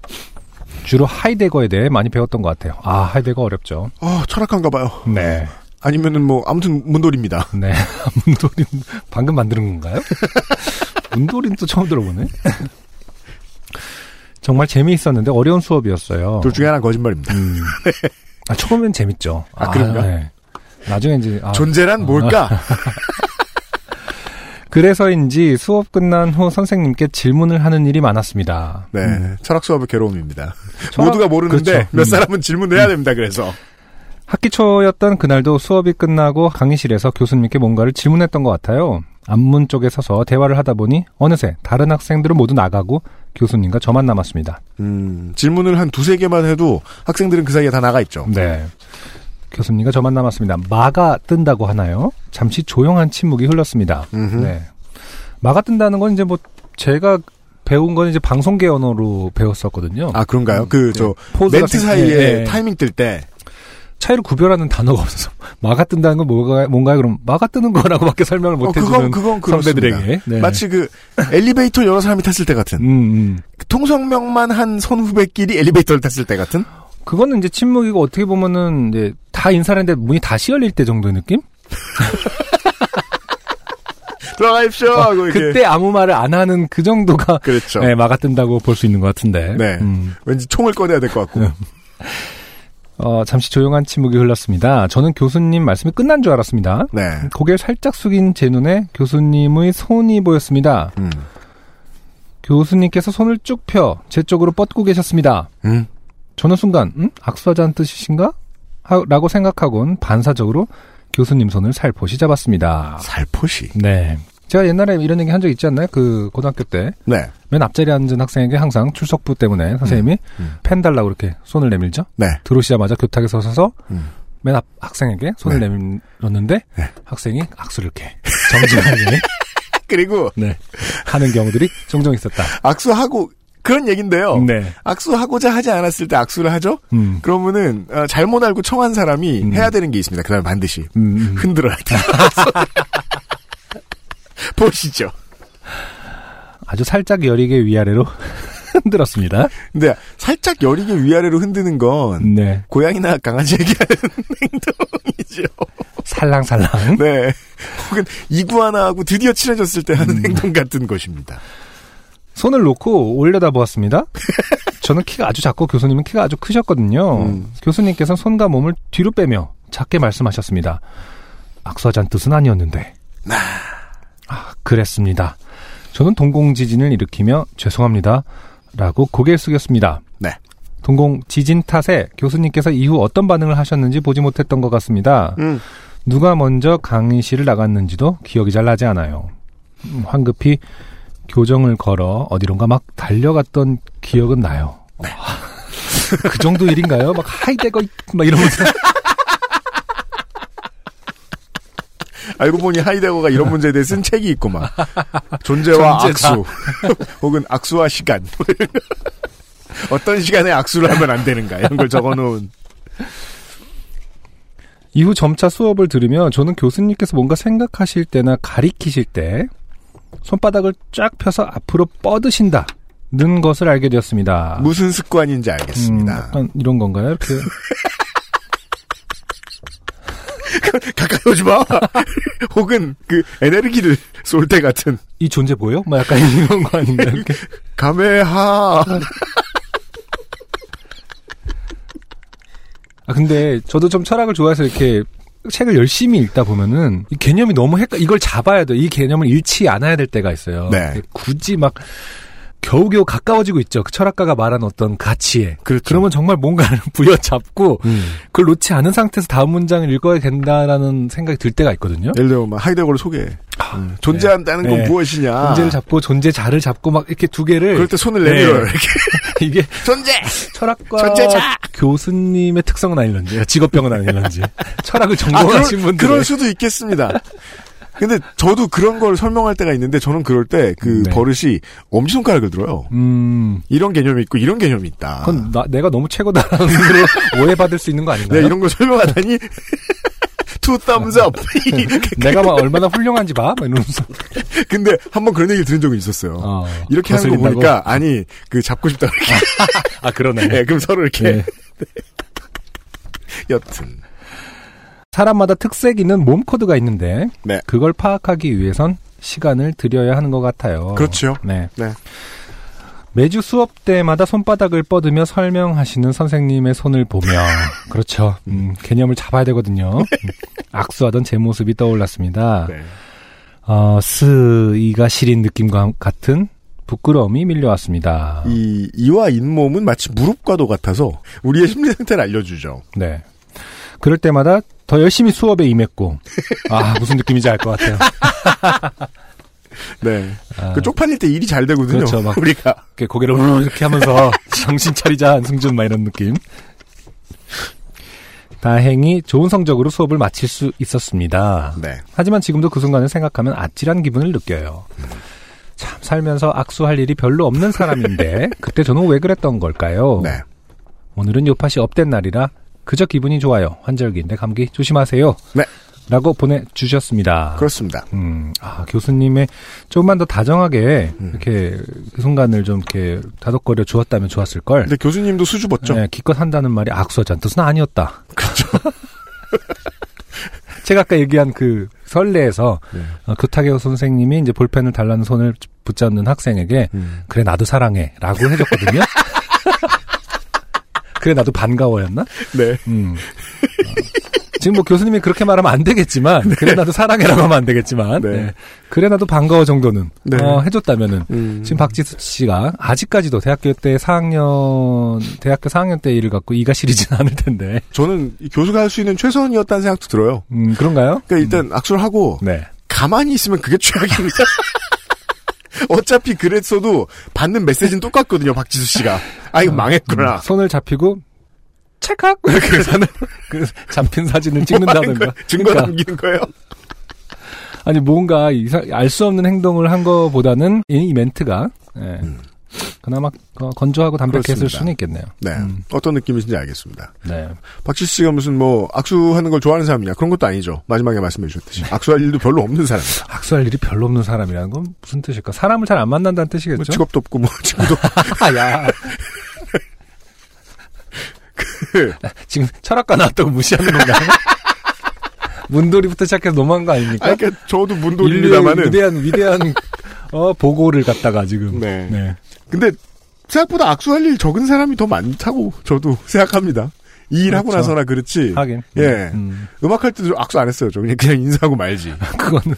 주로 하이데거에 대해 많이 배웠던 것 같아요. 아, 하이데거 어렵죠. 아, 철학한가 봐요. 네. 아니면은 뭐 아무튼 문돌입니다. 네. 문도린, 방금 만드는 건가요? 문도린 또 처음 들어보네. 정말 재미있었는데 어려운 수업이었어요. 둘 중에 하나 는 거짓말입니다. 음. 아, 처음엔 재밌죠. 아, 그런가? 네. 나중에 이제, 아, 존재란 뭘까? 그래서인지 수업 끝난 후 선생님께 질문을 하는 일이 많았습니다. 네, 철학 수업의 괴로움입니다. 철학- 모두가 모르는데 그렇죠. 몇 음. 사람은 질문을 해야 됩니다. 그래서 학기 초였던 그날도 수업이 끝나고 강의실에서 교수님께 뭔가를 질문했던 것 같아요. 앞문 쪽에 서서 대화를 하다 보니 어느새 다른 학생들은 모두 나가고 교수님과 저만 남았습니다. 음, 질문을 한 두세 개만 해도 학생들은 그 사이에 다 나가 있죠. 네. 교수님과 저만 남았습니다. 마가 뜬다고 하나요? 잠시 조용한 침묵이 흘렀습니다. 음흠. 네. 마가 뜬다는 건 이제 뭐 제가 배운 건 이제 방송계 언어로 배웠었거든요. 아 그런가요? 그저 네. 멘트 생- 사이에 네, 네. 타이밍 뜰 때 차이를 구별하는 단어가 없어서 마가 뜬다는 건 뭐가 뭔가요? 그럼 마가 뜨는 거라고밖에 설명을 못 어, 해주는 그건 그건 그렇습니다. 선배들에게 네. 마치 그 엘리베이터 여러 사람이 탔을 때 같은 음, 음. 그 통성명만 한 선후배끼리 엘리베이터를 탔을 때 같은 그거는 이제 침묵이고 어떻게 보면은 이제 다 인사를 했는데 문이 다시 열릴 때 정도의 느낌? 들어가십시오. 어, 그때 아무 말을 안 하는 그 정도가 그렇죠. 네, 마가 뜬다고 볼 수 있는 것 같은데. 네. 음. 왠지 총을 꺼내야 될 것 같고. 어, 잠시 조용한 침묵이 흘렀습니다. 저는 교수님 말씀이 끝난 줄 알았습니다. 네. 고개를 살짝 숙인 제 눈에 교수님의 손이 보였습니다. 음. 교수님께서 손을 쭉 펴 제 쪽으로 뻗고 계셨습니다. 음. 저는 순간 음? 악수하자는 뜻이신가? 하- 라고 생각하곤 반사적으로 교수님 손을 살포시 잡았습니다. 살포시. 네. 제가 옛날에 이런 얘기 한 적 있지 않나요? 그 고등학교 때. 네. 맨 앞자리에 앉은 학생에게 항상 출석부 때문에 선생님이 음. 펜 달라고 이렇게 손을 내밀죠. 네. 들어오시자마자 교탁에 서서 음. 맨 앞 학생에게 손을 네. 내밀었는데 네. 학생이 악수를 이렇게 정중하게 그리고 네, 하는 경우들이 종종 있었다. 악수하고 그런 얘긴데요. 네. 악수하고자 하지 않았을 때 악수를 하죠? 음. 그러면은 어, 잘못 알고 청한 사람이 음. 해야 되는 게 있습니다. 그다음에 반드시 음, 음. 흔들어야 돼. 보시죠. 아주 살짝 여리게 위아래로 흔들었습니다. 근데 살짝 여리게 위아래로 흔드는 건 네. 고양이나 강아지에게 하는 행동이죠. 살랑살랑. 네. 혹은 이구아나하고 드디어 친해졌을 때 음. 하는 행동 같은 것입니다. 손을 놓고 올려다 보았습니다. 저는 키가 아주 작고 교수님은 키가 아주 크셨거든요. 음. 교수님께서 손과 몸을 뒤로 빼며 작게 말씀하셨습니다. 악수하자는 뜻은 아니었는데. 아, 그랬습니다. 저는 동공지진을 일으키며 죄송합니다. 라고 고개를 숙였습니다. 네. 동공 지진 탓에 교수님께서 이후 어떤 반응을 하셨는지 보지 못했던 것 같습니다. 음. 누가 먼저 강의실을 나갔는지도 기억이 잘 나지 않아요. 음, 황급히 교정을 걸어 어디론가 막 달려갔던 기억은 나요. 네. 그 정도 일인가요? 막 하이데거 막 이러면서 알고 보니 하이데거가 이런 문제에 대해 쓴 책이 있고만. 존재와 존재다. 악수. 혹은 악수와 시간. 어떤 시간에 악수를 하면 안 되는가. 이런 걸 적어 놓은. 이후 점차 수업을 들으며 저는 교수님께서 뭔가 생각하실 때나 가리키실 때 손바닥을 쫙 펴서 앞으로 뻗으신다 는 것을 알게 되었습니다. 무슨 습관인지 음, 알겠습니다. 약간 이런 건가요? 이렇게 가까이 오지 마! 혹은 그 에너지를 쏠 때 같은. 이 존재 보여? 막 약간 이런 거 아닌가? 이렇게 가메하. 아 근데 저도 좀 철학을 좋아해서 이렇게 책을 열심히 읽다 보면은 이 개념이 너무 헷갈 이걸 잡아야 돼. 이 개념을 잃지 않아야 될 때가 있어요. 네. 굳이 막 겨우겨우 가까워지고 있죠. 그 철학가가 말한 어떤 가치에. 그렇죠. 그러면 정말 뭔가를 부여잡고 음. 그걸 놓지 않은 상태에서 다음 문장을 읽어야 된다라는 생각이 들 때가 있거든요. 예를 들어, 막 하이데거를 소개해. 음, 존재한다는 건 네. 무엇이냐. 존재를 잡고 존재자를 잡고 막 이렇게 두 개를 그럴 때 손을 네. 내밀어요. 이렇게. 이게 존재! 철학과 존재자! 교수님의 특성은 아닐런지 직업병은 아닐런지 철학을 아, 전공하신 그럴, 분들 그럴 수도 있겠습니다. 근데 저도 그런 걸 설명할 때가 있는데 저는 그럴 때 그 네. 버릇이 엄지손가락을 들어요. 음 이런 개념이 있고 이런 개념이 있다. 그건 나, 내가 너무 최고다라는 으로 오해받을 수 있는 거 아닌가요? 내가 이런 걸 설명하다니 two thumbs up. 내가 막 얼마나 훌륭한지 봐? 막 이러면서. 근데 한번 그런 얘기를 들은 적이 있었어요. 어, 이렇게 하는 거? 보니까 아니 그 잡고 싶다 이렇게. 아, 그러네. 네, 그럼 서로 이렇게 네. 여튼 사람마다 특색 있는 몸 코드가 있는데, 네. 그걸 파악하기 위해선 시간을 들여야 하는 것 같아요. 그렇죠. 네. 네. 매주 수업 때마다 손바닥을 뻗으며 설명하시는 선생님의 손을 보며, 그렇죠. 음, 개념을 잡아야 되거든요. 음, 악수하던 제 모습이 떠올랐습니다. 네. 어, 스이가 시린 느낌과 같은 부끄러움이 밀려왔습니다. 이 이와 잇몸은 마치 무릎과도 같아서 우리의 심리 상태를 알려주죠. 네. 그럴 때마다 더 열심히 수업에 임했고, 아, 무슨 느낌인지 알 것 같아요. 네. 아, 그 쪽팔릴 때 일이 잘 되거든요. 그렇죠, 막. 우리가 이렇게 고개를 이렇게 하면서 정신 차리자 한승준 막 이런 느낌. 다행히 좋은 성적으로 수업을 마칠 수 있었습니다. 네. 하지만 지금도 그 순간을 생각하면 아찔한 기분을 느껴요. 참 살면서 악수할 일이 별로 없는 사람인데 그때 저는 왜 그랬던 걸까요? 네. 오늘은 요팟이 업된 날이라 그저 기분이 좋아요. 환절기인데 감기 조심하세요. 네. 라고 보내주셨습니다. 그렇습니다. 음, 아, 교수님의 조금만 더 다정하게 음. 이렇게 그 순간을 좀 이렇게 다독거려 주었다면 좋았을 걸. 근데 교수님도 수줍었죠. 네, 기껏 한다는 말이 악수하자는 뜻은 아니었다. 그렇죠. 제가 아까 얘기한 그 설레에서 네. 어, 교탁의 선생님이 이제 볼펜을 달라는 손을 붙잡는 학생에게 음. 그래 나도 사랑해라고 해줬거든요. 그래 나도 반가워였나? 네. 음. 어, 지금 뭐 교수님이 그렇게 말하면 안 되겠지만 그래 나도 사랑해라고 하면 안 되겠지만 네. 네. 그래 나도 반가워 정도는 네. 어, 해줬다면은 음. 지금 박지수 씨가 아직까지도 대학교 때 4학년 대학교 4학년 때 일을 갖고 이가 시리지는 않을 텐데 저는 이 교수가 할 수 있는 최선이었다는 생각도 들어요. 음 그런가요? 그러니까 일단 악수를 하고 네. 가만히 있으면 그게 최악입니다. 어차피 그랬어도 받는 메시지는 똑같거든요, 박지수 씨가. 아, 이거 망했구나. 음, 손을 잡히고 찰칵 이렇게 사는 그 잡힌 사진을 찍는다든가 증거 그러니까 남기는 거예요. 아니 뭔가 알 수 없는 행동을 한 거보다는 이, 이 멘트가 예. 그나마 어, 건조하고 담백했을 그렇습니다. 수는 있겠네요. 네. 음. 어떤 느낌이신지 알겠습니다. 네. 박지수 씨가 무슨 뭐 악수하는 걸 좋아하는 사람이냐 그런 것도 아니죠. 마지막에 말씀해 주셨듯이 악수할 일도 별로 없는 사람이다. 악수할 일이 별로 없는 사람이라는 건 무슨 뜻일까? 사람을 잘 안 만난다는 뜻이겠죠? 뭐 직업도 없고 뭐 친구도 야. 지금 철학과 나왔다고 무시하는 건가요? 문돌이부터 시작해서 너무한 거 아닙니까? 아, 그러니까 저도 문돌입니다만은 위대한 위대한 어, 보고를 갖다가 지금 네. 네. 근데 생각보다 악수할 일 적은 사람이 더 많다고 저도 생각합니다. 이일 하고 그렇죠. 나서나 그렇지. 하긴 예. 음, 음악 할 때도 악수 안 했어요. 저 그냥 그냥 인사하고 말지. 그거는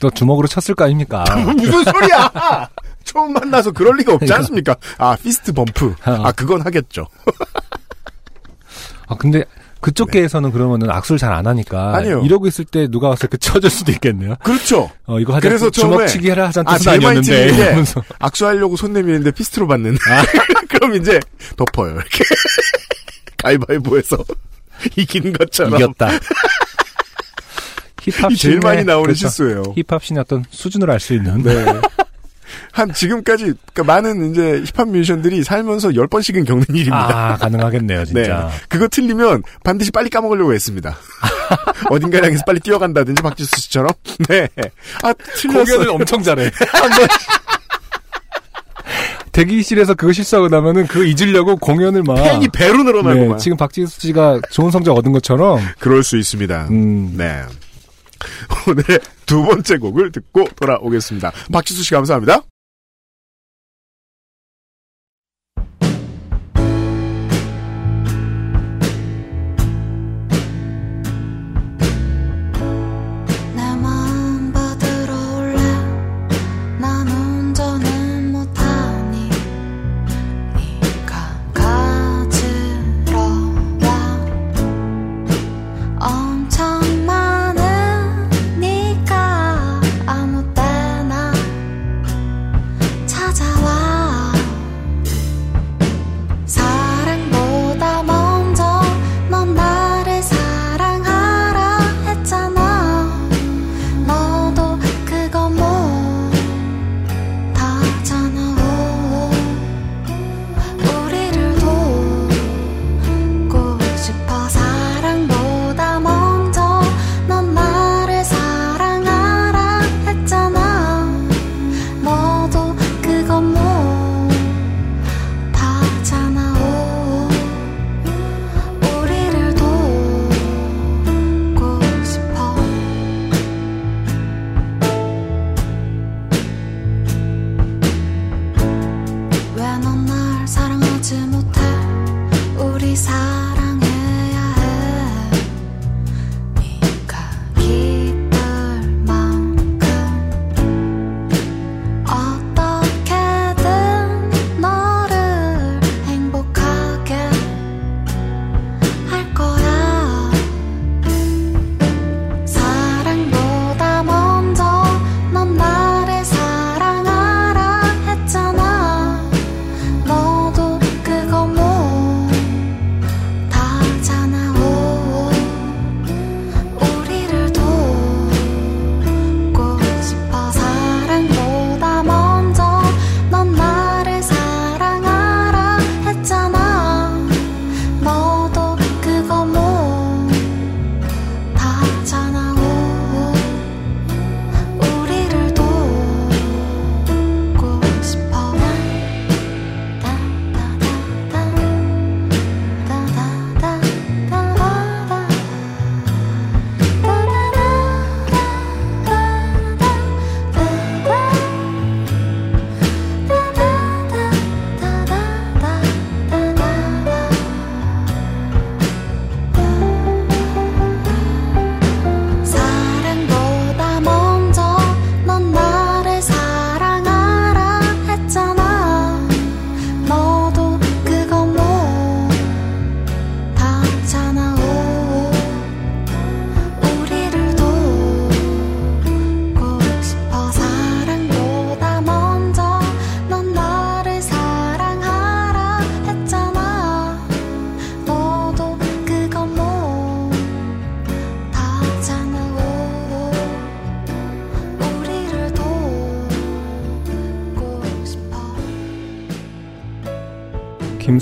또 주먹으로 쳤을 거 아닙니까? 무슨 소리야! 처음 만나서 그럴 리가 없지 않습니까? 아, fist bump. 아, 그건 하겠죠. 아 근데 그쪽 계에서는 그러면은 악수를 잘 안 하니까 네. 아니요. 이러고 있을 때 누가 와서 이렇게 쳐줄 수도 있겠네요. 그렇죠. 어 이거 하자 그래서 주먹치기 해라 하자는 아, 뜻은 아니었는데 이러면서 악수하려고 손 내미는데 피스트로 받는. 그럼 이제 덮어요. 이렇게. 가위바위보에서 이긴 것처럼. 이겼다. 힙합 이 제일 많이 나오는 그렇죠. 실수예요. 힙합 씬의 어떤 수준을 알 수 있는 네. 한 지금까지 그러니까 많은 이제 힙합 뮤지션들이 살면서 열 번씩은 겪는 일입니다. 아 가능하겠네요 진짜. 네. 그거 틀리면 반드시 빨리 까먹으려고 했습니다. 어딘가 향해서 빨리 뛰어간다든지 박지수 씨처럼. 네. 아, 틀렸어. 공연을 엄청 잘해. 대기실에서 그거 실수하고 나면은 그거 잊으려고 공연을 막 팬이 배로 네, 늘어나고만. 지금 박지수 씨가 좋은 성적 얻은 것처럼 그럴 수 있습니다. 음, 네. 오늘의 두 번째 곡을 듣고 돌아오겠습니다. 박지수 씨 감사합니다.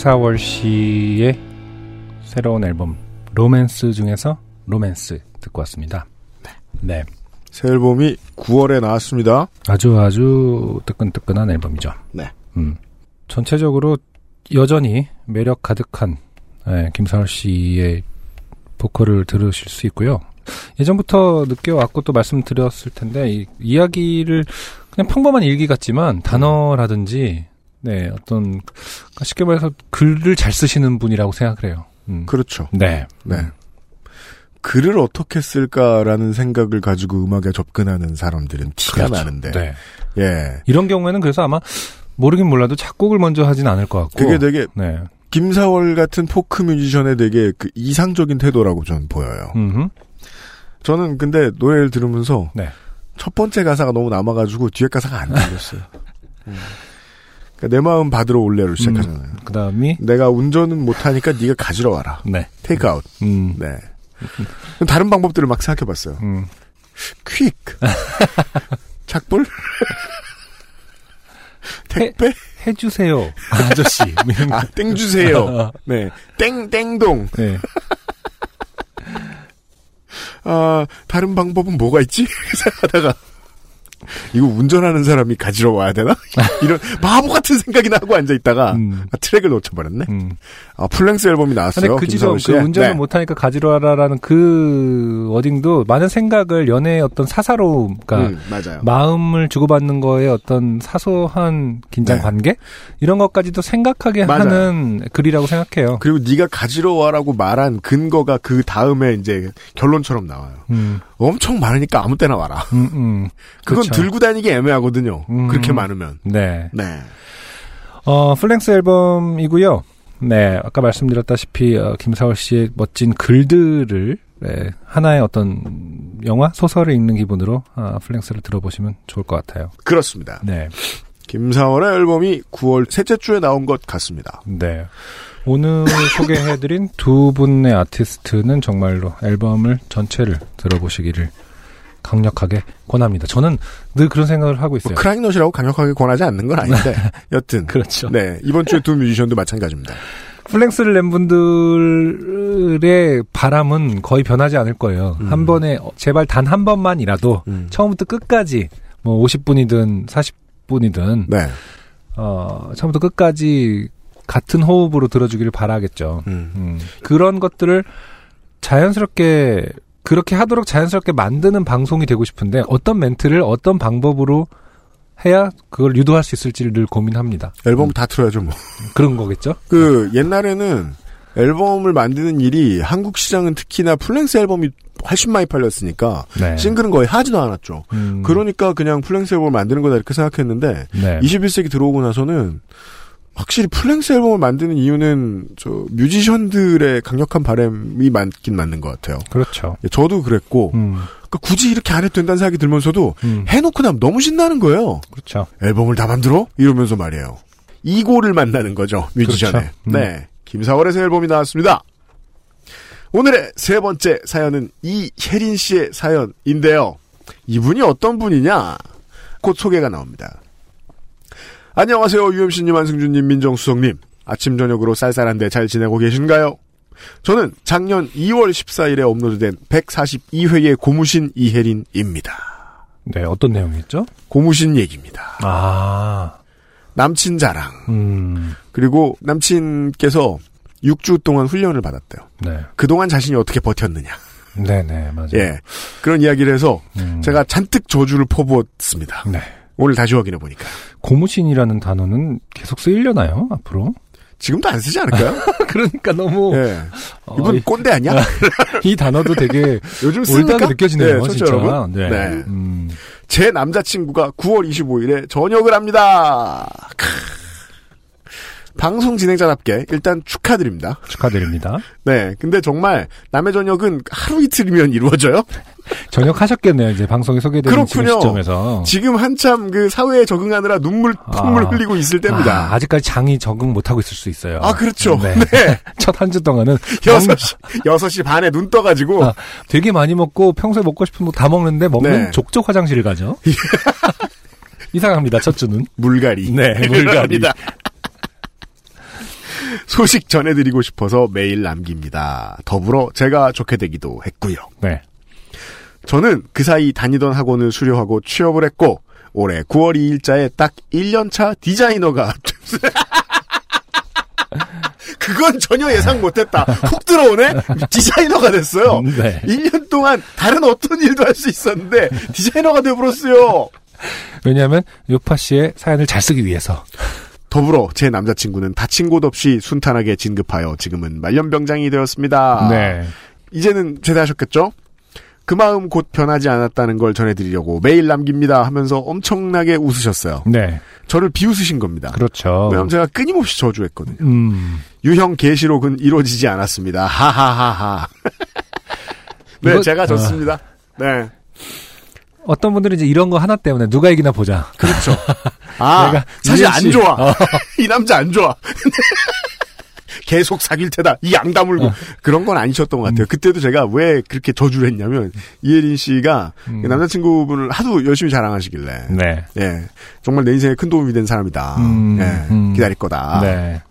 김사월 씨의 새로운 앨범 로맨스 중에서 로맨스 듣고 왔습니다. 네. 새 앨범이 9월에 나왔습니다. 아주 아주 뜨끈뜨끈한 앨범이죠. 네. 음. 전체적으로 여전히 매력 가득한 예, 김사월 씨의 보컬을 들으실 수 있고요. 예전부터 느껴왔고 또 말씀드렸을 텐데 이 이야기를 그냥 평범한 일기 같지만 단어라든지 네 어떤 쉽게 말해서 글을 잘 쓰시는 분이라고 생각을 해요. 음. 그렇죠. 네. 네. 글을 어떻게 쓸까라는 생각을 가지고 음악에 접근하는 사람들은 티가 그렇죠. 나는데. 네. 예. 이런 경우에는 그래서 아마 모르긴 몰라도 작곡을 먼저 하진 않을 것 같고. 그게 되게 네. 김사월 같은 포크 뮤지션의 되게 그 이상적인 태도라고 저는 보여요. 음흠. 저는 근데 노래를 들으면서 네. 첫 번째 가사가 너무 남아가지고 뒤에 가사가 안 들렸어요. 음. 그러니까 내 마음 받으러 올래로 시작하잖아요. 음, 그다음이 내가 운전은 못하니까 네가 가지러 와라. 네. 테이크 아웃. 음. 네. 다른 방법들을 막 생각해봤어요. 음. 퀵. 착불? 택배? 해 주세요. 아저씨. 아, 땡 주세요. 네. 땡, 땡동. 네. 아, 다른 방법은 뭐가 있지? 생각하다가. 이거 운전하는 사람이 가지러 와야 되나? 이런 바보 같은 생각이나 하고 앉아 있다가 아, 트랙을 놓쳐버렸네. 아, full-length 앨범이 근데 나왔어요. 그 지점 그. 운전을 네. 못하니까 가지러 와라라는 그 wording도 많은 생각을 연애의 어떤 사사로움, 그러니까 음. 마음을 주고받는 거에 어떤 사소한 긴장 관계 이런 것까지도 생각하게 네. 맞아요. 하는 글이라고 생각해요. 그리고 네가 가지러 와라고 말한 근거가 그 다음에 이제 결론처럼 나와요. 음, 엄청 많으니까 아무 때나 와라. 음, 음. 그건 그렇죠. 들고 다니기 애매하거든요. 음. 그렇게 많으면. 네. 네. 어, full-length 앨범이고요. 네, 아까 말씀드렸다시피 어, 김사월 씨의 멋진 글들을 네, 하나의 어떤 영화 소설을 읽는 기분으로 아, full-length를 들어보시면 좋을 것 같아요. 그렇습니다. 네. 김사월의 앨범이 9월 셋째 주에 나온 것 같습니다. 네. 오늘 소개해드린 두 분의 아티스트는 정말로 앨범을 전체를 들어보시기를 강력하게 권합니다. 저는 늘 그런 생각을 하고 있어요. 크라잉넛이라고 강력하게 권하지 않는 건 아닌데 여튼 그렇죠. 네 이번 주에 두 뮤지션도 마찬가지입니다. full-length를 낸 분들의 바람은 거의 변하지 않을 거예요. 음. 한 번에 어, 제발 단 한 번만이라도 처음부터 끝까지 뭐 50분이든 40분이든 네. 어, 처음부터 끝까지 같은 호흡으로 들어주기를 바라겠죠. 음. 그런 것들을 자연스럽게 그렇게 하도록 자연스럽게 만드는 방송이 되고 싶은데 어떤 멘트를 어떤 방법으로 해야 그걸 유도할 수 있을지를 늘 고민합니다. 앨범 다 틀어야죠 뭐. 그런 거겠죠? 그 옛날에는 앨범을 만드는 일이 한국 시장은 특히나 full-length 앨범이 훨씬 많이 팔렸으니까 네. 싱글은 거의 하지도 않았죠. 음. 그러니까 그냥 full-length 앨범을 만드는 거다 이렇게 생각했는데 네. 21세기 들어오고 나서는 확실히 full-length 앨범을 만드는 이유는 저 뮤지션들의 강력한 바람이 많긴 맞는 것 같아요. 그렇죠. 예, 저도 그랬고 그러니까 굳이 이렇게 안 해도 된다는 생각이 들면서도 음. 해놓고 나면 너무 신나는 거예요. 그렇죠. 앨범을 다 만들어? 이러면서 말이에요. 이고를 만나는 거죠. 뮤지션의. 그렇죠. 음. 네. 김사월의 새 앨범이 나왔습니다. 오늘의 세 번째 사연은 이혜린 씨의 사연인데요. 이분이 어떤 분이냐? 곧 소개가 나옵니다. 안녕하세요. UMC님, 안승준님, 민정수석님. 아침, 저녁으로 쌀쌀한데 잘 지내고 계신가요? 저는 작년 2월 14일에 업로드된 142회의 고무신 이혜린입니다. 네, 어떤 내용이었죠? 고무신 얘기입니다. 아, 남친 자랑. 음, 그리고 남친께서 6주 동안 훈련을 받았대요. 네. 그동안 자신이 어떻게 버텼느냐. 네네, 맞아요. 예. 그런 이야기를 해서 음. 제가 잔뜩 저주를 퍼부었습니다. 네. 오늘 다시 확인해 보니까. 고무신이라는 단어는 계속 쓰이려나요, 앞으로? 지금도 안 쓰지 않을까요? 그러니까 너무. 예. 어, 이분 이- 꼰대 아니야? 이 단어도 되게 요즘 쓰니까 느껴지네요, 네, 진짜. 여러분. 네. 네. 음, 제 남자친구가 9월 25일에 전역을 합니다. 크. 방송 진행자답게 일단 축하드립니다. 축하드립니다. 네. 근데 정말 남의 전역은 하루 이틀이면 이루어져요? 전역하셨겠네요, 이제 방송에 소개되는 지금 그렇군요. 시점에서. 지금 한참 그 사회에 적응하느라 눈물 콧물 아. 흘리고 있을 때입니다. 아, 직까지 장이 적응 못하고 있을 수 있어요. 아, 그렇죠. 네. 네. 첫한 주 동안은. 여섯 먹는- 시 여섯 시 반에 눈 떠가지고 아, 되게 많이 먹고 평소에 먹고 싶은 거 다 먹는데 먹는 네. 족족 화장실을 가죠. 이상합니다, 첫 주는. 물갈이. 네, 물갈이. 소식 전해드리고 싶어서 메일 남깁니다. 더불어 제가 좋게 되기도 했고요. 네. 저는 그 사이 다니던 학원을 수료하고 취업을 했고 올해 9월 2일자에 딱 1년차 디자이너가 그건 전혀 예상 못했다. 훅 들어오네? 디자이너가 됐어요. 네. 1년 동안 다른 어떤 일도 할 수 있었는데 디자이너가 돼버렸어요. 왜냐하면 요파 씨의 사연을 잘 쓰기 위해서. 더불어 제 남자친구는 다친 곳 없이 순탄하게 진급하여 지금은 말년병장이 되었습니다. 네. 이제는 제대하셨겠죠? 그 마음 곧 변하지 않았다는 걸 전해드리려고 메일 남깁니다 하면서 엄청나게 웃으셨어요. 네. 저를 비웃으신 겁니다. 그렇죠. 왜냐면 제가 끊임없이 저주했거든요. 음. 유형 계시록은 이루어지지 않았습니다. 하하하하. 네, 이거- 제가 졌습니다. 네. 어떤 분들은 이제 이런 거 하나 때문에 누가 이기나 보자. 그렇죠. 아, 내가 사실 안 씨- 좋아. 어. 이 남자 안 좋아. 계속 사귈 테다. 이 양 다물고. 어. 그런 건 아니셨던 것 음. 같아요. 그때도 제가 왜 그렇게 저주를 했냐면, 이혜린 씨가 음. 남자친구분을 하도 열심히 자랑하시길래. 네. 예. 정말 내 인생에 큰 도움이 된 사람이다. 음, 예. 음. 기다릴 거다. 네.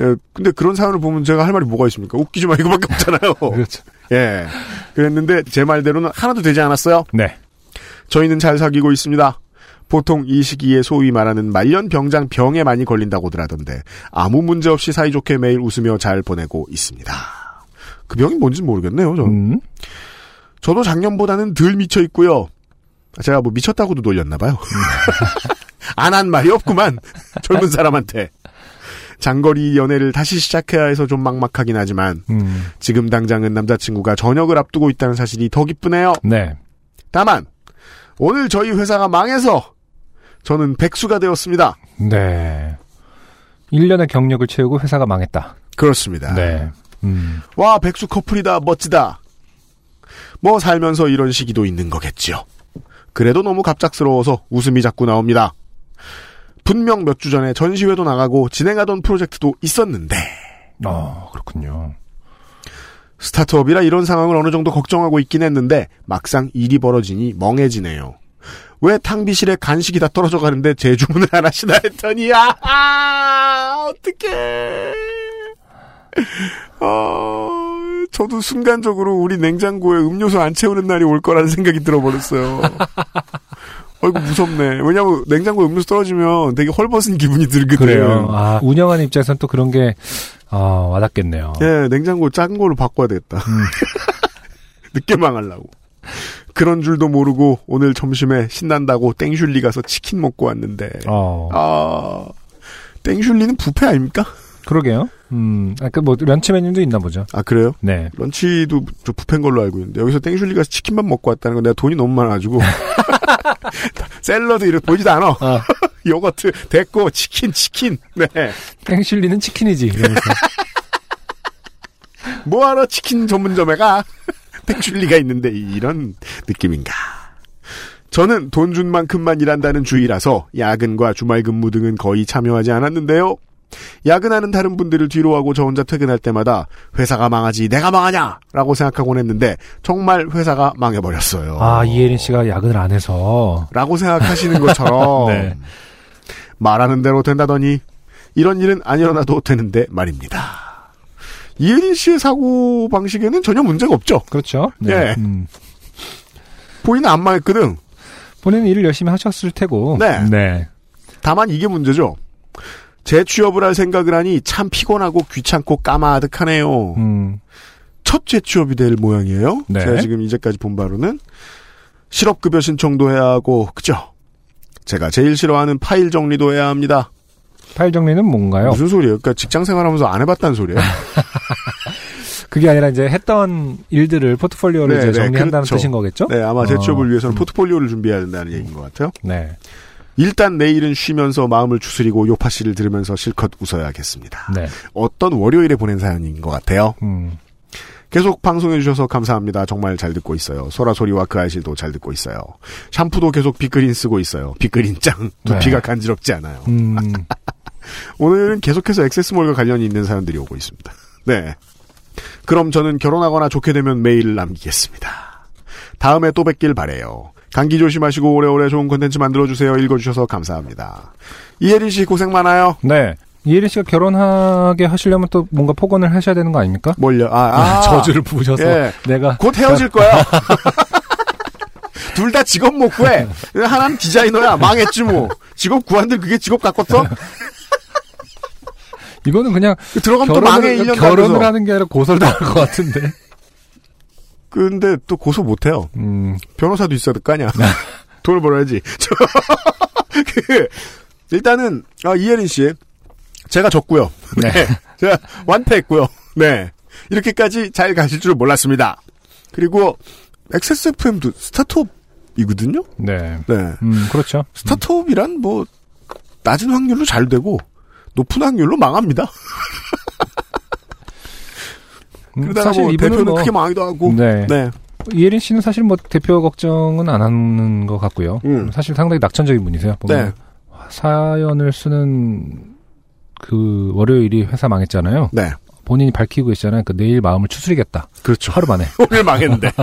예. 근데 그런 사연을 보면 제가 할 말이 뭐가 있습니까? 웃기지 마. 이거밖에 없잖아요. 그렇죠. 예. 그랬는데 제 말대로는 하나도 되지 않았어요. 네. 저희는 잘 사귀고 있습니다. 보통 이 시기에 소위 말하는 말년 병장 병에 많이 걸린다고들 하던데 아무 문제 없이 사이좋게 매일 웃으며 잘 보내고 있습니다. 그 병이 뭔지 모르겠네요. 저는. 음. 저도 작년보다는 덜 미쳐 있고요. 제가 뭐 미쳤다고도 놀렸나 봐요. 안 한 말이 없구만. 젊은 사람한테. 장거리 연애를 다시 시작해야 해서 좀 막막하긴 하지만 음. 지금 당장은 남자친구가 전역을 앞두고 있다는 사실이 더 기쁘네요. 네. 다만 오늘 저희 회사가 망해서 저는 백수가 되었습니다. 네. 1년의 경력을 채우고 회사가 망했다. 그렇습니다. 네. 음. 와 백수 커플이다 멋지다. 뭐 살면서 이런 시기도 있는 거겠지요. 그래도 너무 갑작스러워서 웃음이 자꾸 나옵니다. 분명 몇 주 전에 전시회도 나가고 진행하던 프로젝트도 있었는데 어, 그렇군요. 스타트업이라 이런 상황을 어느 정도 걱정하고 있긴 했는데 막상 일이 벌어지니 멍해지네요. 왜 탕비실에 간식이 다 떨어져 가는데 제 주문을 안 하시나 했더니 아, 아 어떡해. 어, 저도 순간적으로 우리 냉장고에 음료수 안 채우는 날이 올 거라는 생각이 들어버렸어요. 어이구 무섭네. 왜냐면 냉장고에 음료수 떨어지면 되게 헐벗은 기분이 들거든요. 아, 운영하는 입장에서는 또 그런 게, 아, 와닿겠네요. 예, 냉장고 작은 걸로 바꿔야 되겠다. 늦게 망하려고. 그런 줄도 모르고 오늘 점심에 신난다고 땡슐리 가서 치킨 먹고 왔는데 어, 아 땡슐리는 부페 아닙니까? 그러게요. 음, 아, 그 뭐, 런치 메뉴도 있나 보죠. 아 그래요? 네. 런치도 저 부페인 걸로 알고 있는데 여기서 땡슐리 가서 치킨만 먹고 왔다는 건 내가 돈이 너무 많아가지고 샐러드 이렇게 보이지도 않아. 아. 요거트 됐고 치킨 치킨 네 땡슐리는 치킨이지. 뭐하러 치킨 전문점에 가? 땡슐리가 있는데 이런 느낌인가? 저는 돈 준 만큼만 일한다는 주의라서 야근과 주말 근무 등은 거의 참여하지 않았는데요. 야근하는 다른 분들을 뒤로 하고 저 혼자 퇴근할 때마다 회사가 망하지 내가 망하냐? 라고 생각하곤 했는데 정말 회사가 망해버렸어요. 아, 이혜린 씨가 야근을 안 해서. 라고 생각하시는 것처럼 네. 말하는 대로 된다더니 이런 일은 안 일어나도 되는데 말입니다. 이혜린 씨의 사고 방식에는 전혀 문제가 없죠. 그렇죠. 네. 예. 음. 본인은 안 망했거든. 본인은 일을 열심히 하셨을 테고. 네. 네. 다만 이게 문제죠. 재취업을 할 생각을 하니 참 피곤하고 귀찮고 까마득하네요. 음. 첫 재취업이 될 모양이에요. 네. 제가 지금 이제까지 본 바로는 실업급여 신청도 해야 하고 그죠? 제가 제일 싫어하는 파일 정리도 해야 합니다. 파일 정리는 뭔가요? 무슨 소리예요? 그러니까 직장 생활하면서 안 해봤다는 소리예요? 그게 아니라 이제 했던 일들을 포트폴리오를 네, 네, 정리한다는 그렇죠. 뜻인 거겠죠? 네, 아마 재취업을 어, 위해서는 음. 포트폴리오를 준비해야 된다는 얘기인 것 같아요. 네. 일단 내일은 쉬면서 마음을 추스리고 요파 씨를 들으면서 실컷 웃어야겠습니다. 네. 어떤 월요일에 보낸 사연인 것 같아요. 음. 계속 방송해주셔서 감사합니다. 정말 잘 듣고 있어요. 소라 소리와 그 아실도 잘 듣고 있어요. 샴푸도 계속 빅그린 쓰고 있어요. 빅그린 짱. 두피가 네. 간지럽지 않아요. 음. 오늘은 계속해서 액세스몰과 관련이 있는 사연들이 오고 있습니다. 네. 그럼 저는 결혼하거나 좋게 되면 메일을 남기겠습니다. 다음에 또 뵙길 바래요. 감기 조심하시고 오래오래 좋은 콘텐츠 만들어주세요. 읽어주셔서 감사합니다. 이혜린 씨 고생 많아요. 네. 이혜린 씨가 결혼하게 하시려면 또 뭔가 폭언을 하셔야 되는 거 아닙니까? 뭘요? 아, 아. 저주를 부으셔서 예. 내가 곧 헤어질 거야. 둘 다 직업 못 구해. 하나는 디자이너야. 망했지 뭐. 직업 구한들 그게 직업 갖겠어? 이거는 그냥 들어가면 또 망해, 1년 결혼을 가면서. 하는 게 아니라 고소를 당할 것 같은데. 근데 또 고소 못 해요. 음, 변호사도 있어야 될 거 아니야. 돈을 벌어야지. 저, 그, 일단은, 아, 이혜린 씨. 제가 졌고요. 네. 제가 완패했고요. 네. 이렇게까지 잘 가실 줄 몰랐습니다. 그리고, XSFM도 스타트업이거든요? 네. 네. 음, 그렇죠. 스타트업이란 뭐, 낮은 확률로 잘 되고, 높은 확률로 망합니다. 음, 그러다가 사실 뭐 대표는 뭐- 크게 망하기도 하고. 네. 네. 이혜린 씨는 사실 뭐 대표 걱정은 안 하는 것 같고요. 음. 사실 상당히 낙천적인 분이세요. 보면 네. 사연을 쓰는 그 월요일이 회사 망했잖아요. 네. 본인이 밝히고 있잖아요. 그 내일 마음을 추스리겠다. 그렇죠. 하루 만에. 오늘 망했는데.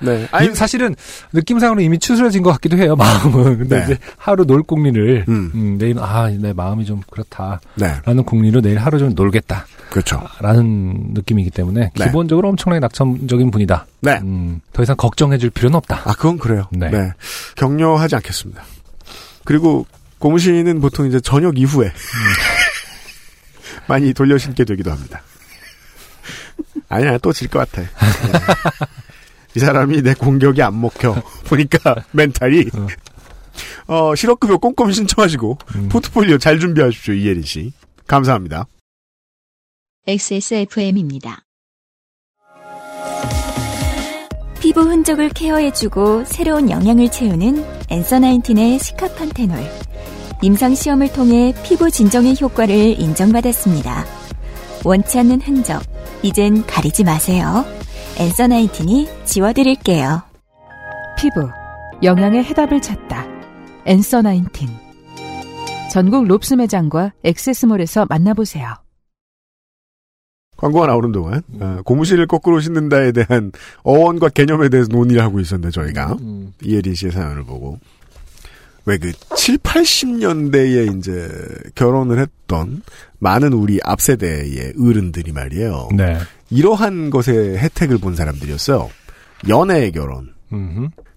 네. 아니, 이- 사실은 느낌상으로 이미 추스러진 것 같기도 해요. 마음은. 근데 네. 이제 하루 놀 궁리를 음. 음, 내일 아 내 마음이 좀 그렇다라는 네. 궁리로 내일 하루 좀 놀겠다. 그렇죠. 라는 느낌이기 때문에 네. 기본적으로 엄청나게 낙천적인 분이다. 네. 음, 더 이상 걱정해줄 필요는 없다. 아, 그건 그래요. 네. 네. 격려하지 않겠습니다. 그리고 고무신은 보통 이제 저녁 이후에 많이 돌려 신게 되기도 합니다. 아니야, 또 질 것 같아. 네. 이 사람이 내 공격이 안 먹혀. 보니까 멘탈이. 어, 실업급여 꼼꼼히 신청하시고, 음. 포트폴리오 잘 준비하십시오, 이예린 씨. 감사합니다. XSFM입니다. 피부 흔적을 케어해주고 새로운 영양을 채우는 엔서 나인틴의 시카판테놀. 임상시험을 통해 피부 진정의 효과를 인정받았습니다. 원치 않는 흔적, 이젠 가리지 마세요. 엔서 나인틴이 지워드릴게요. 피부, 영양의 해답을 찾다. 엔서 나인틴. 전국 롭스 매장과 액세스몰에서 만나보세요. 광고가 나오는 동안, 어, 고무신을 거꾸로 신는다에 대한 어원과 개념에 대해서 논의를 하고 있었는데, 저희가. 음. 이혜린 씨의 사연을 보고. 왜 그 7, 80년대에 이제 결혼을 했던 많은 우리 앞세대의 어른들이 말이에요. 네. 이러한 것에 혜택을 본 사람들이었어요. 연애 결혼.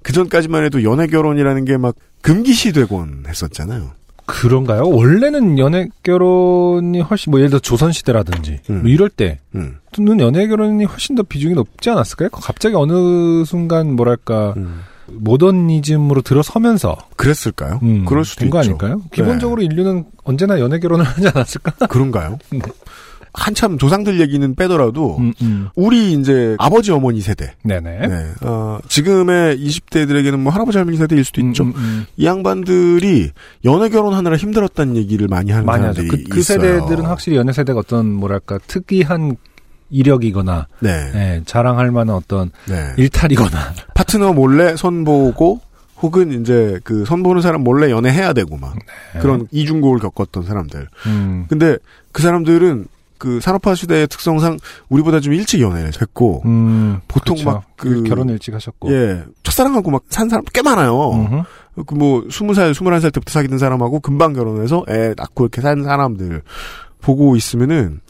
그 전까지만 해도 연애 결혼이라는 게 막 금기시 되곤 했었잖아요. 그런가요? 원래는 연애 결혼이 훨씬 뭐 예를 들어 조선 시대라든지 음. 뭐 이럴 때는 음. 연애 결혼이 훨씬 더 비중이 높지 않았을까요? 갑자기 어느 순간 뭐랄까 음. 모더니즘으로 들어서면서 그랬을까요? 음, 그럴 수도 된거 있죠. 아닐까요? 기본적으로 인류는 언제나 연애 결혼을 하지 않았을까? 그런가요? 네. 한참 조상들 얘기는 빼더라도 음, 음. 우리 이제 아버지 어머니 세대 네네. 네. 어, 지금의 20대들에게는 뭐 할아버지 할머니 세대일 수도 있죠. 음, 음. 이 양반들이 연애 결혼하느라 힘들었다는 얘기를 많이 하는 많이. 사람들이 그, 그 있어요. 세대들은 확실히 연애 세대가 어떤 뭐랄까 특이한 이력이거나 네. 예, 자랑할 만한 어떤 네. 일탈이거나 파트너 몰래 선보고 혹은 이제 그 선보는 사람 몰래 연애해야 되고 막 네. 그런 이중고를 겪었던 사람들. 음, 근데 그 사람들은 그 산업화 시대의 특성상 우리보다 좀 일찍 연애를 했고 음, 보통 그렇죠. 막 그- 결혼 일찍 하셨고 예 첫사랑하고 막 산 사람 꽤 많아요. 그 뭐 스무 살 스물한 살 때부터 사귀던 사람하고 금방 결혼해서 애 낳고 이렇게 산 사람들 보고 있으면은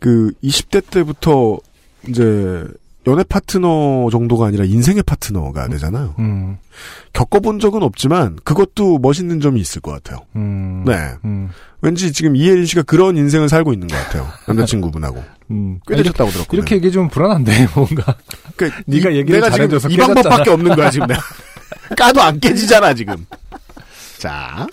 그 20대 때부터 이제 연애 파트너 정도가 아니라 인생의 파트너가 되잖아요. 음, 겪어본 적은 없지만 그것도 멋있는 점이 있을 것 같아요. 음, 네. 음, 왠지 지금 이혜린 씨가 그런 인생을 살고 있는 것 같아요. 남자친구분하고. 음. 꽤 되셨다고 들었거든요. 이렇게 얘기 좀 불안한데 뭔가 그러니까 네가 이- 얘기를 내가 지금 이 깨졌잖아. 방법밖에 없는 거야 지금 내가. 까도 안 깨지잖아 지금. 자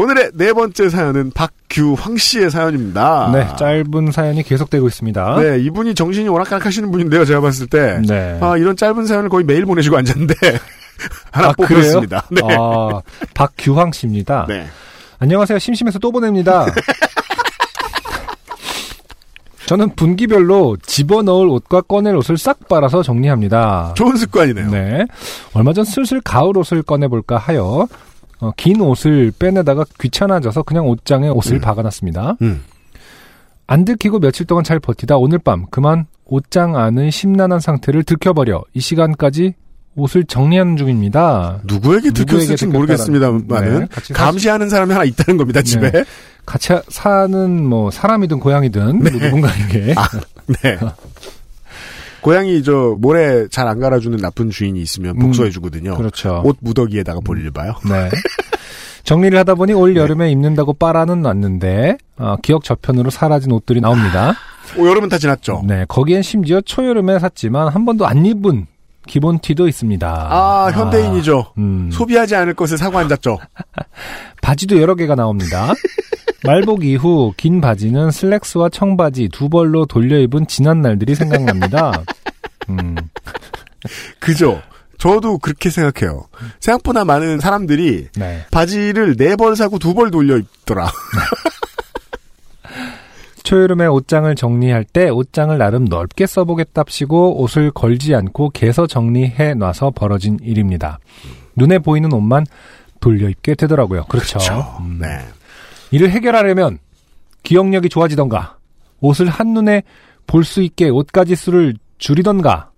오늘의 네 번째 사연은 박규황 씨의 사연입니다. 네 짧은 사연이 계속되고 있습니다. 네, 이분이 정신이 오락가락하시는 분인데요. 제가 봤을 때. 네. 아, 이런 짧은 사연을 거의 매일 보내시고 앉았는데 하나 아, 뽑혔습니다. 네. 아, 박규황 씨입니다. 네. 안녕하세요. 심심해서 또 보냅니다. 저는 분기별로 집어넣을 옷과 꺼낼 옷을 싹 빨아서 정리합니다. 좋은 습관이네요. 네. 얼마 전 슬슬 가을 옷을 꺼내볼까 하여 어, 긴 옷을 빼내다가 귀찮아져서 그냥 옷장에 옷을 음. 박아놨습니다. 음. 안 들키고 며칠 동안 잘 버티다 오늘 밤 그만 옷장 안은 심란한 상태를 들켜버려 이 시간까지 옷을 정리하는 중입니다. 누구에게 들켰을지 모르겠습니다만은 네, 감시하는 사람이 하나 있다는 겁니다 집에. 네. 같이 하- 사는 뭐 사람이든 고양이든 뭐 누군가에게 아, 네. 고양이 저 모래 잘 안 갈아주는 나쁜 주인이 있으면 복수해 주거든요. 그렇죠. 옷 무더기에다가 볼일 봐요. 네. 정리를 하다 보니 올 여름에 입는다고 빨아는 놨는데 어, 기억 저편으로 사라진 옷들이 나옵니다. 오, 여름은 다 지났죠. 네, 거기엔 심지어 초여름에 샀지만 한 번도 안 입은 기본 티도 있습니다. 아, 현대인이죠. 음. 소비하지 않을 것을 사고 앉았죠. 바지도 여러 개가 나옵니다. 말복 이후 긴 바지는 슬랙스와 청바지 두 벌로 돌려 입은 지난 날들이 생각납니다. 음, 그죠. 저도 그렇게 생각해요. 생각보다 많은 사람들이 네. 바지를 네 벌 사고 두 벌 돌려 입더라. 초여름에 옷장을 정리할 때 옷장을 나름 넓게 써보겠답시고 옷을 걸지 않고 개서 정리해 놔서 벌어진 일입니다. 눈에 보이는 옷만 돌려 입게 되더라고요. 그렇죠. 음. 네. 이를 해결하려면 기억력이 좋아지던가 옷을 한눈에 볼 수 있게 옷가지 수를 줄이던가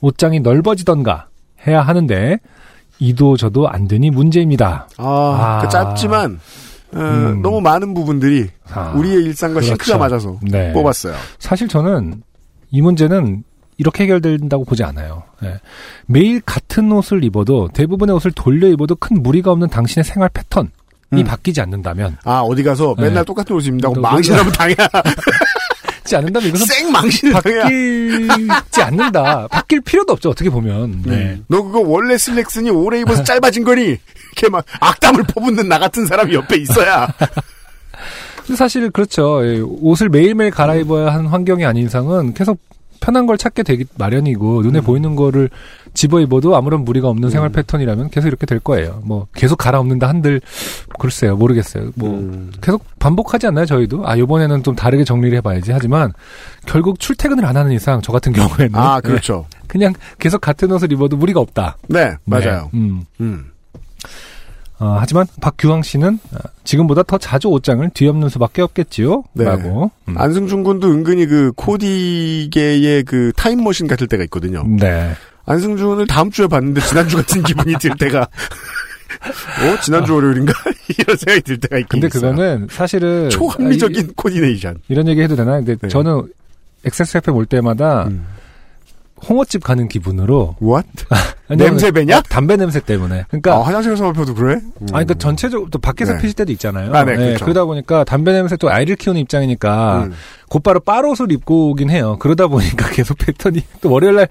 옷장이 넓어지던가 해야 하는데 이도 저도 안 되니 문제입니다. 아, 아. 그 짧지만 어, 음. 너무 많은 부분들이 아, 우리의 일상과 그렇죠. 싱크가 맞아서 네. 뽑았어요. 사실 저는 이 문제는 이렇게 해결된다고 보지 않아요. 예. 매일 같은 옷을 입어도 대부분의 옷을 돌려 입어도 큰 무리가 없는 당신의 생활 패턴 이 음. 바뀌지 않는다면 아 어디 가서 맨날 네. 똑같은 옷 입는다고 너- 망신하면 당해. 바뀌지 않는다면 이것은 쌩 망신을 당해. 바뀌지 않는다. 바뀔 필요도 없죠. 어떻게 보면. 네. 너 그거 원래 슬랙스니 오래 입어서 짧아진 거니? 이렇게 막 악담을 퍼붓는 나 같은 사람이 옆에 있어야. 근데 사실 그렇죠. 예, 옷을 매일매일 갈아입어야 하는 환경이 아닌 이상은 계속 편한 걸 찾게 되기 마련이고 음. 눈에 보이는 거를 집어 입어도 아무런 무리가 없는 생활 패턴이라면 계속 이렇게 될 거예요. 뭐 계속 갈아엎는다 한들 글쎄요 모르겠어요. 뭐 음. 계속 반복하지 않나요 저희도? 아 이번에는 좀 다르게 정리를 해봐야지. 하지만 결국 출퇴근을 안 하는 이상 저 같은 경우에는 아 네, 그렇죠. 그냥 계속 같은 옷을 입어도 무리가 없다. 네 맞아요. 네. 음. 음. 어, 하지만 박규왕 씨는 어, 지금보다 더 자주 옷장을 뒤엎는 수밖에 없겠지요. 네. 라고. 음. 안승준 군도 은근히 그 코디계의 그 타임머신 같을 때가 있거든요. 네. 안승준을 다음 주에 봤는데 지난주 같은 기분이 들 때가 어 지난주 월요일인가 이런 생각이 들 때가 있긴 근데 있어요. 그거는 사실은 초합리적인 아, 이- 코디네이션. 이런 얘기 해도 되나? 근데 네. 저는 XSFM 올 때마다 음. 홍어집 가는 기분으로 What? 왜냐면 냄새 배냐? 어, 담배 냄새 때문에. 그러니까 아, 화장실에서 마셔도 그래? 음. 아니, 그러니까 전체적으로 또 밖에서 네. 피실 때도 있잖아요. 아, 네, 그렇죠. 그러다 보니까 담배 냄새 또 아이를 키우는 입장이니까 음. 곧바로 빠롯을 입고 오긴 해요. 그러다 보니까 계속 패턴이 또 월요일날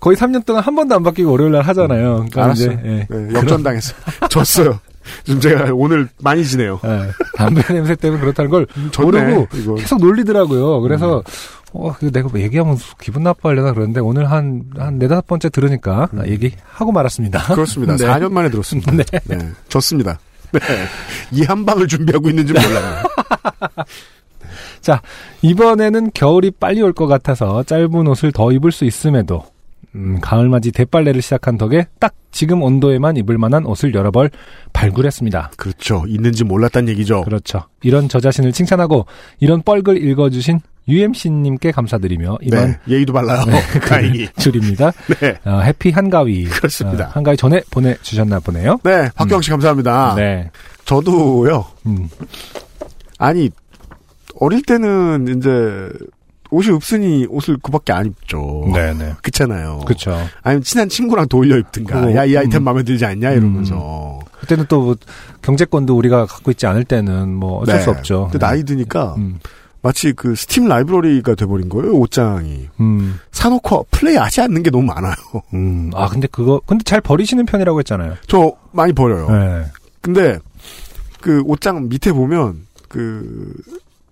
거의 3년 동안 한 번도 안 바뀌고 월요일날 하잖아요. 그러니까 알았어요. 이제, 예. 네, 역전당했어. 졌어요. 지금 제가 오늘 많이 지네요. 예, 담배 냄새 때문에 그렇다는 걸 졌네, 모르고 이거. 계속 놀리더라고요. 그래서 어, 그 내가 뭐 얘기하면 기분 나빠하려나 그러는데 오늘 한, 한 네다섯 번째 들으니까 아, 얘기하고 말았습니다. 그렇습니다. 네. 4년 만에 들었습니다. 네. 졌습니다. 네. 이 한 방을 준비하고 있는지 몰라요. 자, 이번에는 겨울이 빨리 올 것 같아서 짧은 옷을 더 입을 수 있음에도 음, 가을맞이 대빨래를 시작한 덕에 딱 지금 온도에만 입을 만한 옷을 여러 벌 발굴했습니다. 그렇죠. 있는지 몰랐단 얘기죠. 그렇죠. 이런 저 자신을 칭찬하고 이런 뻘글 읽어주신 UMC님께 감사드리며 이번 네. 예의도 발라요. 다행히. 줄입니다. 네. 어, 해피 한가위. 그렇습니다. 어, 한가위 전에 보내주셨나 보네요. 네. 박경 씨 감사합니다. 네. 저도요. 음, 아니 어릴 때는 이제 옷이 없으니 옷을 그밖에 안 입죠. 네네. 그렇잖아요. 그쵸. 아니면 친한 친구랑 돌려 입든가. 그거, 야이 아이템 음. 마음에 들지 않냐 이러면서. 그때는 또 뭐 경제권도 우리가 갖고 있지 않을 때는 뭐 어쩔 네. 수 없죠. 근데 나이 드니까 음, 마치 그 스팀 라이브러리가 돼버린 거예요. 옷장이. 음, 사놓고 플레이하지 않는 게 너무 많아요. 음. 아, 근데 그거, 근데 잘 버리시는 편이라고 했잖아요. 저 많이 버려요. 네. 근데 그 옷장 밑에 보면 그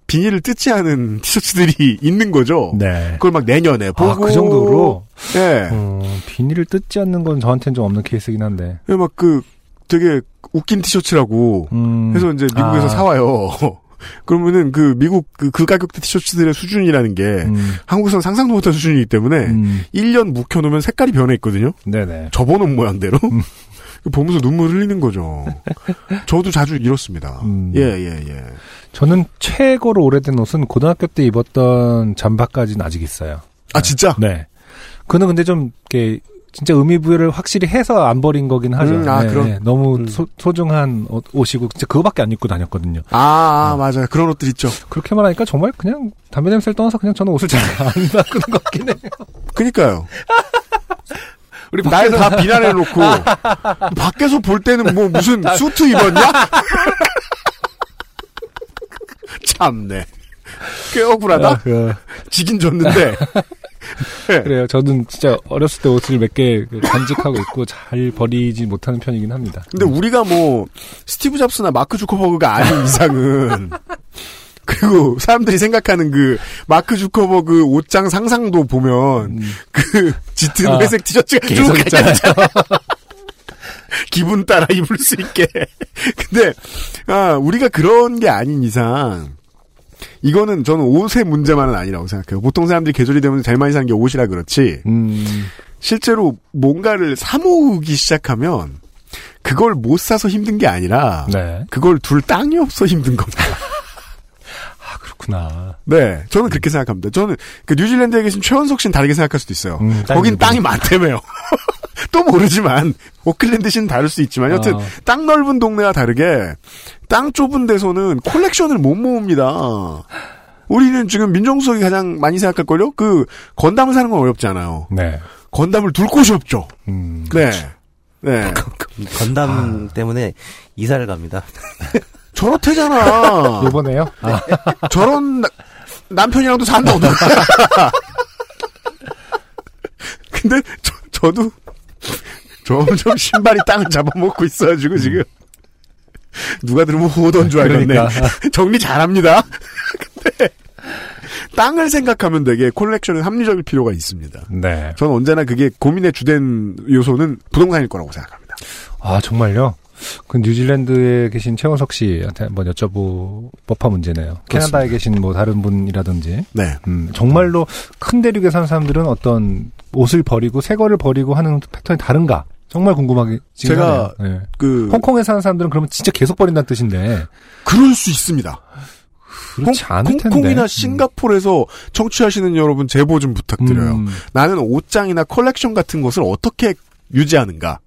비닐을 뜯지 않은 티셔츠들이 있는 거죠. 네. 그걸 막 내년에 보고 아, 그 정도로? 예. 어, 비닐을 뜯지 않는 건 저한테는 좀 없는 케이스긴 한데. 막 그 되게 웃긴 티셔츠라고 음. 해서 이제 미국에서 아. 사와요. 그러면은 그 미국 그, 그 가격대 티셔츠들의 수준이라는 게 음, 한국에서는 상상도 못한 수준이기 때문에 음. 1년 묵혀놓으면 색깔이 변해 있거든요. 네네. 접어놓은 모양대로. 음. 보면서 눈물 흘리는 거죠. 저도 자주 이렇습니다. 음. 예, 예, 예. 저는 최고로 오래된 옷은 고등학교 때 입었던 잠바까지는 아직 있어요. 아, 진짜? 네. 그는 근데 좀, 이렇게, 진짜 의미 부여를 확실히 해서 안 버린 거긴 하죠. 음, 아, 그럼. 너무 음. 소, 소중한 옷- 옷이고 진짜 그거밖에 안 입고 다녔거든요. 아, 아, 어. 맞아요. 그런 옷들 있죠. 그렇게 말하니까 정말 그냥 담배 냄새를 떠나서 그냥 저는 옷을 잘 안 바꾸는 것 같긴 해요. 그니까요. 우리 날다 비난해 놓고 밖에서 볼 때는 뭐 무슨 수트 입었냐? 참네. 꽤 억울하다. 아, 그, 지긴 줬는데. 그래요. 저는 진짜 어렸을 때 옷을 몇 개 간직하고 있고 잘 버리지 못하는 편이긴 합니다. 근데 우리가 뭐 스티브 잡스나 마크 주커버그가 아닌 이상은 그리고 사람들이 생각하는 그 마크 주커버그 옷장 상상도 보면 그 짙은 아, 회색 티셔츠가 계속 쭉 있잖아요. 기분 따라 입을 수 있게. 근데 아 우리가 그런 게 아닌 이상 이거는 저는 옷의 문제만은 아니라고 생각해요. 보통 사람들이 계절이 되면 제일 많이 사는 게 옷이라 그렇지. 음, 실제로 뭔가를 사 모으기 시작하면 그걸 못 사서 힘든 게 아니라 네. 그걸 둘 땅이 없어 힘든 겁니다. 아, 그렇구나. 네, 저는 그렇게 생각합니다. 저는 그 뉴질랜드에 계신 최원석 씨는 다르게 생각할 수도 있어요. 음, 거긴. 땅이 많다며요. 또 모르지만 오클랜드 씨는 다를 수 있지만 여튼 어. 땅 넓은 동네와 다르게 땅 좁은 데서는 콜렉션을 못 모읍니다. 우리는 지금 민정수석이 가장 많이 생각할걸요? 그 건담을 사는 건 어렵지 않아요. 네. 건담을 둘 곳이 없죠. 음, 네. 네. 건담 때문에 이사를 갑니다. 저렇대잖아. 요번에요? 아, 저런 나- 남편이랑도 산다고. 근데 저, 저도 점점 신발이 땅을 잡아먹고 있어가지고 지금 누가 들으면 호던 줄 알겠네. 그러니까. 정리 잘합니다. 근데 땅을 생각하면 되게 콜렉션은 합리적일 필요가 있습니다. 네. 저는 언제나 그게 고민의 주된 요소는 부동산일 거라고 생각합니다. 아, 정말요? 그 뉴질랜드에 계신 최원석 씨한테 한번 여쭤볼 법한 문제네요. 캐나다에 계신 뭐 다른 분이라든지. 네. 음, 정말로 큰 대륙에 사는 사람들은 어떤 옷을 버리고 새 거를 버리고 하는 패턴이 다른가? 정말 궁금하게 지금 제가 하네요. 네. 그 홍콩에 사는 사람들은 그러면 진짜 계속 버린다는 뜻인데 그럴 수 있습니다. 그렇지 홍- 않을 텐데. 홍콩이나 싱가포르에서 청취하시는 여러분 제보 좀 부탁드려요. 음, 나는 옷장이나 컬렉션 같은 것을 어떻게 유지하는가?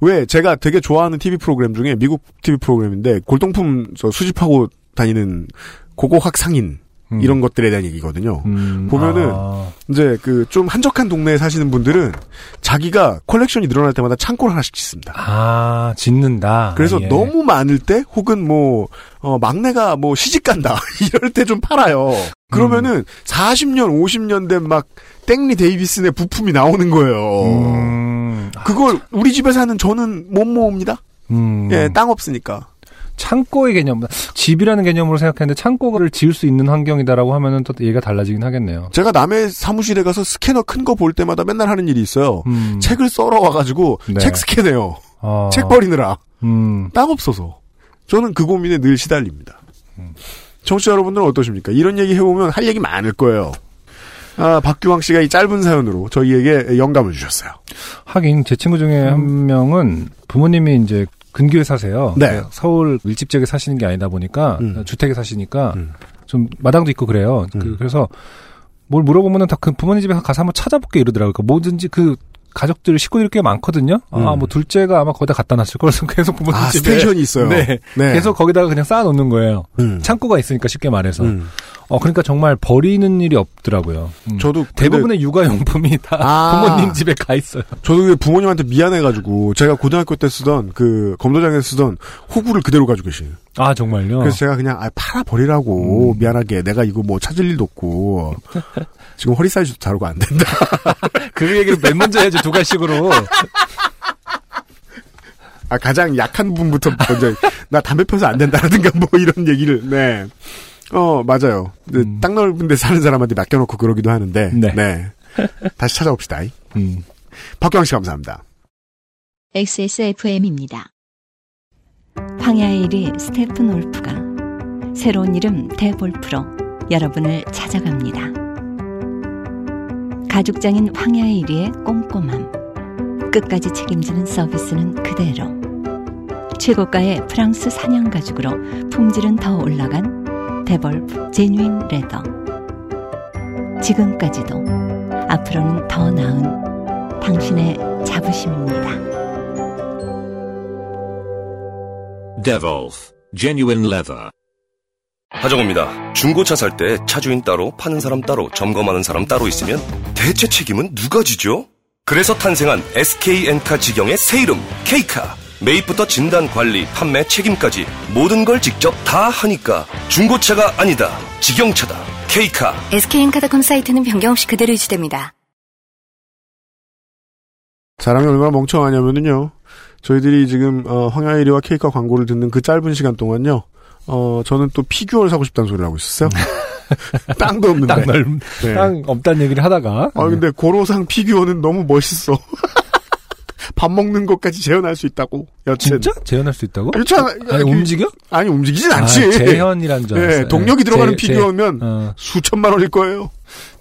왜 제가 되게 좋아하는 TV 프로그램 중에 미국 TV 프로그램인데 골동품 저 수집하고 다니는 고고학 상인 음. 이런 것들에 대한 얘기거든요. 음, 보면은 아, 이제 그 좀 한적한 동네에 사시는 분들은 자기가 컬렉션이 늘어날 때마다 창고를 하나씩 짓습니다. 아, 짓는다. 그래서 예. 너무 많을 때 혹은 뭐 어, 막내가 뭐 시집 간다 이럴 때 좀 팔아요. 그러면은 40년 50년 된 막 땡리 데이비슨의 부품이 나오는 거예요. 음, 그걸 우리 집에 사는 저는 못 모읍니다. 음. 예, 땅 없으니까. 창고의 개념, 집이라는 개념으로 생각했는데 창고를 지을 수 있는 환경이다라고 하면은 또 얘기가 달라지긴 하겠네요. 제가 남의 사무실에 가서 스캐너 큰 거 볼 때마다 맨날 하는 일이 있어요. 음. 책을 썰어 와가지고 네. 책 스캔해요. 어, 책 버리느라 음, 땅 없어서. 저는 그 고민에 늘 시달립니다. 음. 청취자 여러분들은 어떠십니까? 이런 얘기 해보면 할 얘기 많을 거예요. 아, 박규왕 씨가 이 짧은 사연으로 저희에게 영감을 주셨어요. 하긴 제 친구 중에 한 명은 부모님이 이제 근교에 사세요. 네. 그러니까 서울 밀집 지역에 사시는 게 아니다 보니까 음. 주택에 사시니까 음. 좀 마당도 있고 그래요. 음. 그, 래서 뭘 물어보면은 다 그 부모님 집에 가서 한번 찾아볼게 이러더라고요. 그러니까 뭐든지 그 가족들 식구들이 꽤 많거든요. 아, 음. 뭐 둘째가 아마 거기다 갖다 놨을 거라서 계속 부모님 아, 집에 스테이션이 있어요. 네. 네. 계속 거기다가 그냥 쌓아 놓는 거예요. 음. 창고가 있으니까 쉽게 말해서. 음. 어 그러니까 정말 버리는 일이 없더라고요. 음. 저도 대부분의 육아용품이 다 아. 부모님 집에 가 있어요. 저도 부모님한테 미안해가지고 제가 고등학교 때 쓰던 그 검도장에서 쓰던 호구를 그대로 가지고 계시는. 아 정말요? 그래서 제가 그냥 아 팔아 버리라고 음. 미안하게 내가 이거 뭐 찾을 일도 없고 지금 허리 사이즈도 다르고 안 된다. 그 얘기를 맨 먼저 해야지 두 가식으로. 아 가장 약한 부분부터 먼저 나 담배 펴서 안 된다라든가 뭐 이런 얘기를 네. 어 맞아요. 네, 음. 땅 넓은 데 사는 사람한테 맡겨놓고 그러기도 하는데 네. 네. 다시 찾아봅시다. 음. 박광 씨 감사합니다. XSFM입니다. 황야의 1위 스테픈 올프가 새로운 이름 대볼프로 여러분을 찾아갑니다. 가죽장인 황야의 1위의 꼼꼼함, 끝까지 책임지는 서비스는 그대로. 최고가의 프랑스 사냥 가죽으로 품질은 더 올라간 데볼프 제뉴인 레더. 지금까지도 앞으로는 더 나은 당신의 자부심입니다. Devolf Genuine Leather. 하정우입니다. 중고차 살 때 차주인 따로 파는 사람 따로 점검하는 사람 따로 있으면 대체 책임은 누가 지죠? 그래서 탄생한 SK엔카 직영의 새 이름 K카. 매입부터 진단 관리, 판매 책임까지 모든 걸 직접 다 하니까 중고차가 아니다. 직영차다. K카. SK엔카닷컴 사이트는 변경 없이 그대로 유지됩니다. 사람이 얼마나 멍청하냐면은요. 저희들이 지금 어, 황야일이와 케이카 광고를 듣는 그 짧은 시간 동안요. 어, 저는 또 피규어를 사고 싶다는 소리를 하고 있었어요. 땅도 없는데. 땅 넓, 네. 땅 없다는 얘기를 하다가. 아 근데 고로상 피규어는 너무 멋있어. 밥 먹는 것까지 재현할 수 있다고. 여튼. 진짜? 재현할 수 있다고? 그렇지 않아. 아니, 움직여? 아니, 움직이진 않지. 아, 재현이란 줄 알았어요. 네, 동력이 네. 들어가는 재- 피규어면 재- 어. 수천만 원일 거예요.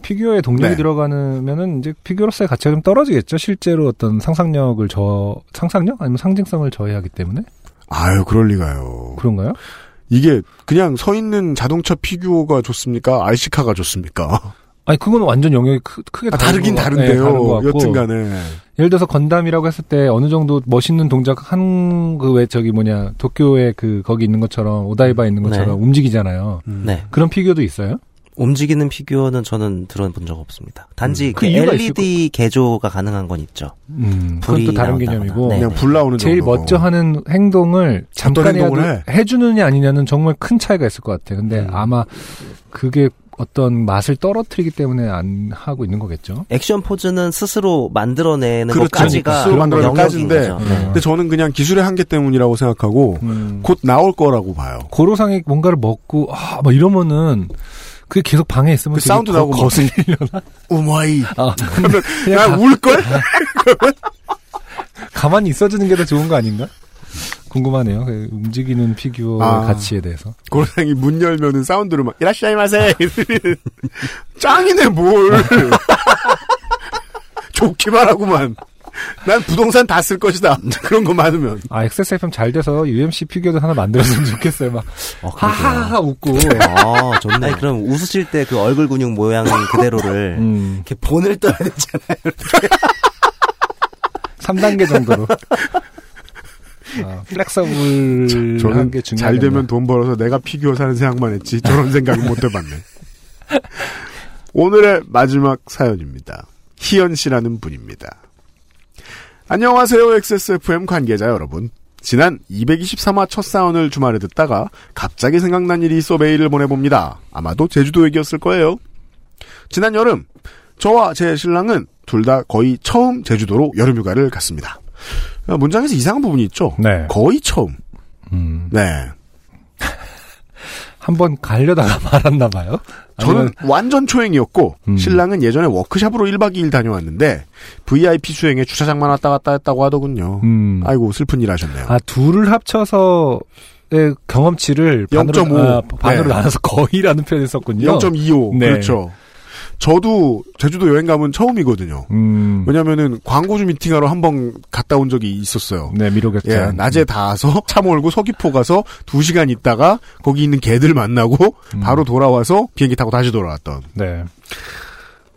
피규어에 동력이 네. 들어가면은 이제 피규어로서의 가치가 좀 떨어지겠죠. 실제로 어떤 상상력을 저 상상력 아니면 상징성을 저해하기 때문에 아유, 그럴 리가요. 그런가요? 이게 그냥 서 있는 자동차 피규어가 좋습니까? RC카가 좋습니까? 아니 그건 완전 영역이 크, 크게 아, 다른 다르긴 거- 다른데요. 네. 여튼간에. 예를 들어서 건담이라고 했을 때 어느 정도 멋있는 동작 한 그 왜 저기 뭐냐 도쿄에 그 거기 있는 것처럼 오다이바 있는 것처럼 네. 움직이잖아요. 네. 그런 피규어도 있어요? 움직이는 피규어는 저는 들어본 적 없습니다. 단지 그그 이유가 LED 개조가 가능한 건 있죠. 음, 그건 불이 또 다른. 개념이고 네, 그냥 네. 불 나오는 제일 정도고. 멋져 하는 행동을 잠깐이라도? 해주느냐 아니냐는 정말 큰 차이가 있을 것 같아요. 근데 음. 아마 그게 어떤 맛을 떨어뜨리기 때문에 안 하고 있는 거겠죠. 액션 포즈는 스스로 만들어내는 그렇죠. 것까지가 스스로 만들어내는. 거죠. 네. 근데 저는 그냥 기술의 한계 때문이라고 생각하고 음. 곧 나올 거라고 봐요. 고로상이 뭔가를 먹고 아, 막 이러면은 그게 계속 방에 있으면 그 사운드 막- 거슬리려나? うまい. 아, 그러면 그냥 그냥 울 걸? 가만히 있어주는 게 더 좋은 거 아닌가? 궁금하네요. 그 움직이는 피규어 아. 가치에 대해서. 고라상이 문 열면은 사운드로 막 이라시아이 마세. 짱이네 뭘. 좋기만 하구만. 난 부동산 다 쓸 것이다. 그런 거 많으면. 아, XSFM 잘 돼서 UMC 피규어도 하나 만들었으면 좋겠어요. 막, 어, 그러게요. 하하하 웃고. 아, 좋네. 아니, 그럼 웃으실 때 그 얼굴 근육 모양 그대로를 음, 이렇게 본을 떠야 되잖아요. 3단계 정도로. 아, flexible한 저런 게 잘 중요하겠네. 되면 돈 벌어서 내가 피규어 사는 생각만 했지. 저런 생각은 못 해봤네. 오늘의 마지막 사연입니다. 희연 씨라는 분입니다. 안녕하세요, XSFM 관계자 여러분. 지난 223화 첫 사연을 주말에 듣다가 갑자기 생각난 일이 있어 메일을 보내봅니다. 아마도 제주도 얘기였을 거예요. 지난 여름, 저와 제 신랑은 둘 다 거의 처음 제주도로 여름휴가를 갔습니다. 어, 문장에서 이상한 부분이 있죠? 네. 거의 처음. 음, 네. 한번 가려다가 말았나 봐요. 저는 완전 초행이었고 음. 신랑은 예전에 워크샵으로 1박 2일 다녀왔는데 VIP 수행에 주차장만 왔다 갔다 했다고 하더군요. 음. 아이고 슬픈 일 하셨네요. 아, 둘을 합쳐서 의 경험치를 반으로, 0.5. 아, 반으로 네. 나눠서 거의라는 표현을 썼군요. 0.25 네. 그렇죠. 저도 제주도 여행 가면 처음이거든요. 음, 왜냐면은 광고주 미팅하러 한 번 갔다 온 적이 있었어요. 네, 미로객잔. 예, 낮에 닿아서 차 몰고 서귀포 가서 2시간 있다가 거기 있는 개들 만나고 음. 바로 돌아와서 비행기 타고 다시 돌아왔던 네.